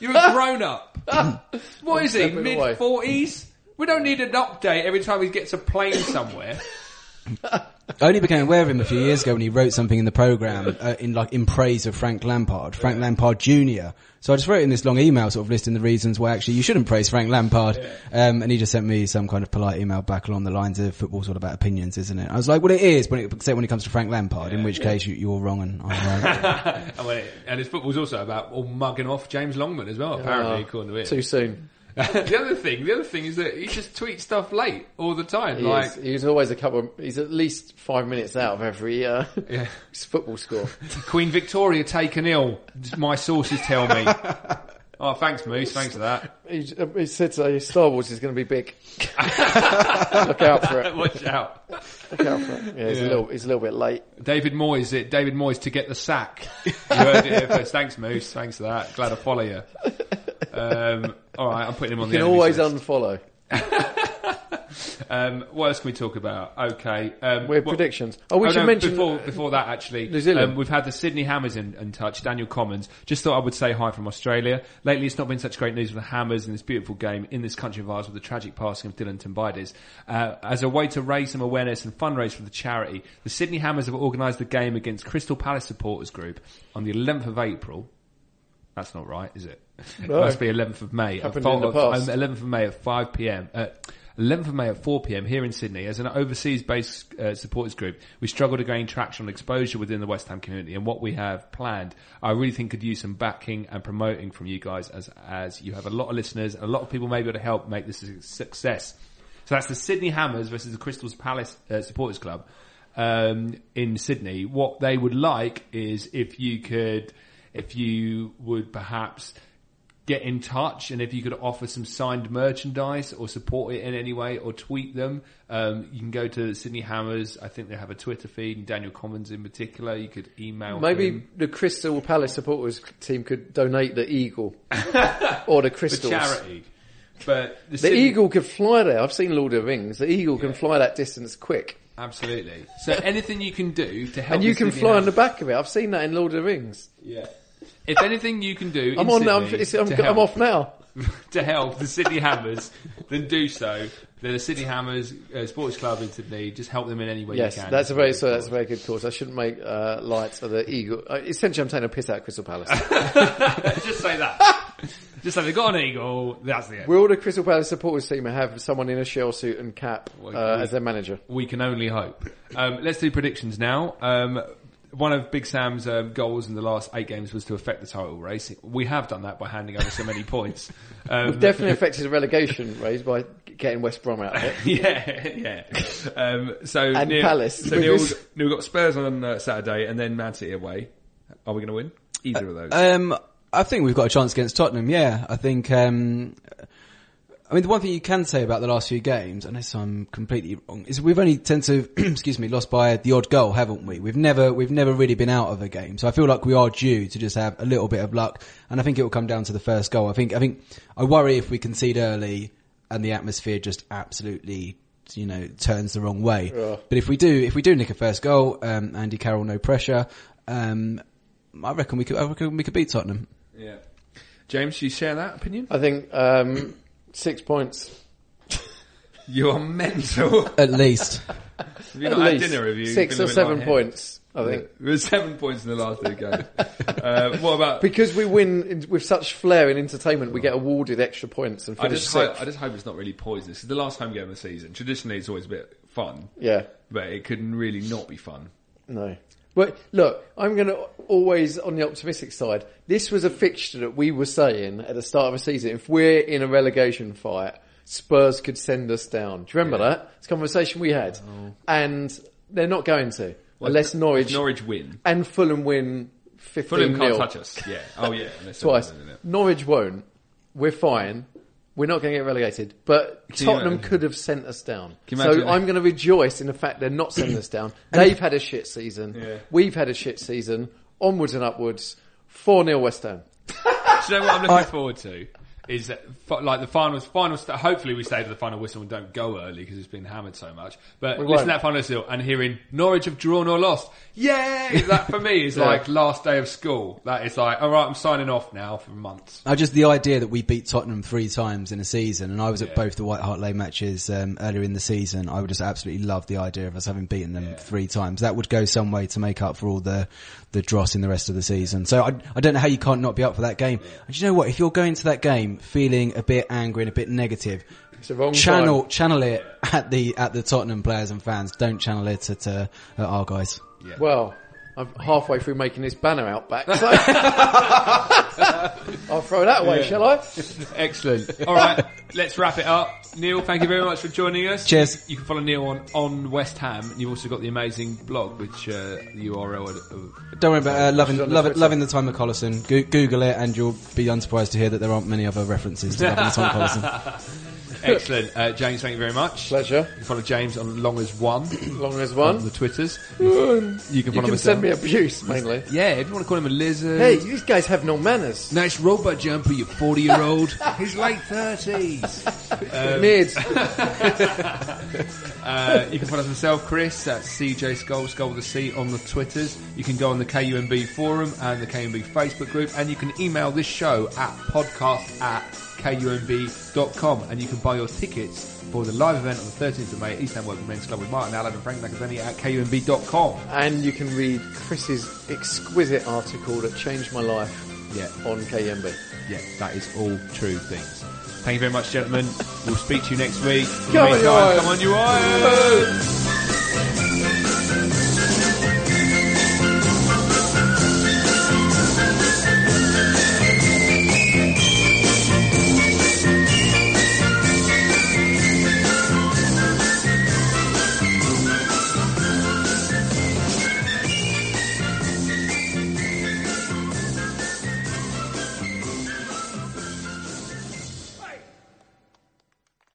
Speaker 4: You're a grown up. <laughs> What is he?
Speaker 5: stepping away.
Speaker 4: Mid forties? We don't need an update every time he gets a plane somewhere.
Speaker 6: I only became aware of him a few years ago when he wrote something in the program uh, in like in praise of Frank Lampard, Frank Lampard Jr. So I just wrote in this long email, sort of listing the reasons why actually you shouldn't praise Frank Lampard. Um, and he just sent me some kind of polite email back along the lines of football's all about opinions, isn't it? I was like, well, it is, but it, except when it comes to Frank Lampard, in which case you, you're wrong and I'm right. <laughs>
Speaker 4: and, when his football's also about all mugging off James Longman as well. Apparently, according to it.
Speaker 5: Too soon. <laughs>
Speaker 4: the other thing, the other thing is that he just tweets stuff late all the time.
Speaker 5: He
Speaker 4: like,
Speaker 5: is. He's always a couple. Of, he's at least five minutes out of every uh, <laughs>
Speaker 4: yeah. <laughs>
Speaker 5: football score.
Speaker 4: Queen Victoria taken ill. My sources tell me. oh, thanks, Moose. Thanks for that.
Speaker 5: He, he said uh, Star Wars is going to be big. Look out for it.
Speaker 4: Watch out.
Speaker 5: Look out for it. Yeah, he's,
Speaker 4: Yeah.
Speaker 5: A, little, he's a little bit late.
Speaker 4: David Moyes, it David Moyes to get the sack. You heard it here first. Thanks, Moose. Thanks for that. Glad I follow you. Um, all right, I'm putting him on
Speaker 5: You
Speaker 4: the
Speaker 5: You
Speaker 4: can
Speaker 5: always
Speaker 4: list.
Speaker 5: unfollow. <laughs>
Speaker 4: Um, what else can we talk about? Okay, um,
Speaker 5: We have
Speaker 4: what-
Speaker 5: predictions. Oh, we
Speaker 4: Oh,
Speaker 5: should
Speaker 4: no,
Speaker 5: mention
Speaker 4: before before that actually.
Speaker 5: New Zealand.
Speaker 4: Um, we've had the Sydney Hammers in, in touch. Daniel Commons just thought I would say hi from Australia. Lately, it's not been such great news for the Hammers in this beautiful game in this country of ours with the tragic passing of Dylan Tombides. Uh, as a way to raise some awareness and fundraise for the charity, the Sydney Hammers have organised a game against Crystal Palace supporters group on the 11th of April. That's not right, is it? <laughs> It must be 11th of May.
Speaker 5: Happened
Speaker 4: At
Speaker 5: in the past.
Speaker 4: um, 11th of May at 5 p.m. Uh, 11th of May at 4 p.m. here in Sydney. As an overseas-based uh, supporters group, we struggle to gain traction and exposure within the West Ham community. And what we have planned, I really think could use some backing and promoting from you guys, as as you have a lot of listeners, and a lot of people may be able to help make this a success. So that's the Sydney Hammers versus the Crystals Palace uh, Supporters Club um, in Sydney. What they would like is if you could, if you would perhaps get in touch and if you could offer some signed merchandise or support it in any way or tweet them, um, you can go to Sydney Hammers. I think they have a Twitter feed and Daniel Commons in particular. You could email
Speaker 5: Maybe
Speaker 4: him.
Speaker 5: the Crystal Palace supporters team could donate the Eagle <laughs> or the
Speaker 4: for
Speaker 5: Crystals.
Speaker 4: charity. But the,
Speaker 5: The
Speaker 4: Sydney-
Speaker 5: Eagle could fly there. I've seen Lord of the Rings. The Eagle can fly that distance quick.
Speaker 4: Absolutely. So anything you can do to help
Speaker 5: And you can fly on the back of it. I've seen that in Lord of the Rings.
Speaker 4: Yeah. If anything you can do,
Speaker 5: I'm on now. I'm, it's- I'm,
Speaker 4: to
Speaker 5: I'm off now. <laughs>
Speaker 4: to help the Sydney Hammers, then do so. The Sydney Hammers uh, Sports Club in Sydney. Just help them in any way
Speaker 5: Yes,
Speaker 4: you can.
Speaker 5: that's a very so that's a very good cause. I shouldn't make uh, light of the Eagle. Uh, essentially, I'm taking a piss out of Crystal Palace. <laughs>
Speaker 4: just say that. <laughs> just say they got an eagle. That's the end.
Speaker 5: Will the Crystal Palace supporters team have someone in a shell suit and cap uh, as their manager?
Speaker 4: We can only hope. Um, let's do predictions now. Um, one of Big Sam's um, goals in the last eight games was to affect the title race. We have done that by handing over so many points. <laughs> Um, We've
Speaker 5: Definitely <laughs> affected the relegation race by getting West Brom out of it. <laughs>
Speaker 4: yeah, yeah. Um, so
Speaker 5: And
Speaker 4: Neil,
Speaker 5: Palace.
Speaker 4: So
Speaker 5: With
Speaker 4: Neil, Neil got Spurs on uh, Saturday, and then Man City away. Are we going to win either of those?
Speaker 6: Um, I think we've got a chance against Tottenham. Yeah, I think. Um, I mean, the one thing you can say about the last few games, unless I'm completely wrong, is we've only tend to, <clears throat> excuse me, lost by the odd goal, haven't we? We've never, we've never really been out of a game. So I feel like we are due to just have a little bit of luck, and I think it will come down to the first goal. I think, I think, I worry if we concede early and the atmosphere just absolutely, you know, turns the wrong way.
Speaker 5: Yeah.
Speaker 6: But if we do, if we do nick a first goal, um, Andy Carroll, no pressure. Um, I reckon we could. I reckon we could beat Tottenham.
Speaker 4: yeah. James, do you share that opinion?
Speaker 5: I think um, six points. <laughs>
Speaker 4: You are mental.
Speaker 6: At least.
Speaker 4: Have you
Speaker 5: At
Speaker 4: not had
Speaker 5: least
Speaker 4: dinner? Have you?
Speaker 5: six
Speaker 4: Been
Speaker 5: or
Speaker 4: a bit
Speaker 5: seven
Speaker 4: lightheaded?
Speaker 5: points. I think <laughs>
Speaker 4: There was seven points in the last two games. <laughs> uh, what about?
Speaker 5: because we win in, with such flair and entertainment, we get awarded extra points and
Speaker 4: I
Speaker 5: finish
Speaker 4: just,
Speaker 5: sixth.
Speaker 4: hope, I just hope it's not really poisonous. It's the last home game of the season. Traditionally, it's always a bit fun,
Speaker 5: yeah.
Speaker 4: but it could really not be fun.
Speaker 5: No. But look, I'm going to always on the optimistic side. This was a fixture that we were saying at the start of the season. If we're in a relegation fight, Spurs could send us down. Do you remember that? It's a conversation we had. Oh. And they're not going to. unless Norwich,
Speaker 4: Norwich win.
Speaker 5: and Fulham win 15
Speaker 4: Fulham can't
Speaker 5: nil
Speaker 4: touch us. Yeah. Oh yeah. <laughs>
Speaker 5: twice.
Speaker 4: someone wins it.
Speaker 5: Norwich won't. We're fine. We're not going to get relegated. But
Speaker 4: Can you
Speaker 5: Tottenham
Speaker 4: imagine?
Speaker 5: could have sent us down.
Speaker 4: Can you
Speaker 5: So
Speaker 4: imagine-
Speaker 5: I'm going to rejoice in the fact they're not sending us down. <clears throat> They've had a shit season.
Speaker 4: Yeah.
Speaker 5: We've had a shit season. Onwards and upwards. 4 0 West Ham. <laughs>
Speaker 4: Do you know what I'm looking forward to? Is that like the finals? Final. Hopefully, we stay to the final whistle and don't go early because it's been hammered so much. But
Speaker 5: We
Speaker 4: listen to that final whistle and hearing Norwich have drawn or lost. Yay! That for me is <laughs>
Speaker 5: Yeah.
Speaker 4: like last day of school. That is like, all right, I'm signing off now for months.
Speaker 6: I just the idea that we beat Tottenham three times in a season, and I was
Speaker 4: Yeah.
Speaker 6: at both the White Hart Lane matches um, earlier in the season. I would just absolutely love the idea of us having beaten them three times. That would go some way to make up for all the the dross in the rest of the season. So I, I don't know how you can't not be up for that game. And you know what? If you're going to that game feeling a bit angry and a bit negative,
Speaker 5: It's the wrong
Speaker 6: channel
Speaker 5: time.
Speaker 6: channel it at the at the Tottenham players and fans. Don't channel it at, uh, at our guys.
Speaker 5: Well, I'm halfway through making this banner out back. So <laughs> I'll throw that away,
Speaker 4: Yeah.
Speaker 5: shall I?
Speaker 4: Excellent. <laughs> All right, let's wrap it up. Neil, thank you very much for joining us.
Speaker 6: Cheers.
Speaker 4: You can follow Neil on, on West Ham. and You've also got the amazing blog, which uh, the URL. Of,
Speaker 6: Don't worry about uh, loving,
Speaker 5: the
Speaker 6: love,
Speaker 5: Twitter.
Speaker 6: loving the time of Collison. Go- Google it, and you'll be unsurprised to hear that there aren't many other references to Love in the Time of Collison. <laughs>
Speaker 4: excellent. Uh, James, thank you very much.
Speaker 5: Pleasure.
Speaker 4: You can follow James on Long as One <clears throat>
Speaker 5: Long as
Speaker 4: on
Speaker 5: one.
Speaker 4: the Twitters.
Speaker 5: You
Speaker 4: You can follow
Speaker 5: you
Speaker 4: can
Speaker 5: send me abuse mainly.
Speaker 4: Yeah, if you want to call him a lizard.
Speaker 5: Hey, these guys have no manners.
Speaker 4: Nice robot jumper, you 40 year old. <laughs> He's late 30s.
Speaker 5: Mid. <laughs>
Speaker 4: Uh, you can follow myself, Chris, at CJ Skull, Skull with a C on the Twitters. You can go on the KUMB forum and the KUMB Facebook group, and you can email this show at podcast at kumb.com, and you can buy your tickets for the live event on the 13th of May at East Ham Working Men's Club with Martin Allen and Frank McAvenny at kumb.com.
Speaker 5: And you can read Chris's exquisite article that changed my life
Speaker 4: Yeah,
Speaker 5: on KUMB.
Speaker 4: yeah, that is all true things. Thank you very much, gentlemen. We'll speak to you next week.
Speaker 5: Come on, you
Speaker 4: meantime,
Speaker 5: Irons.
Speaker 4: come on, you Irons!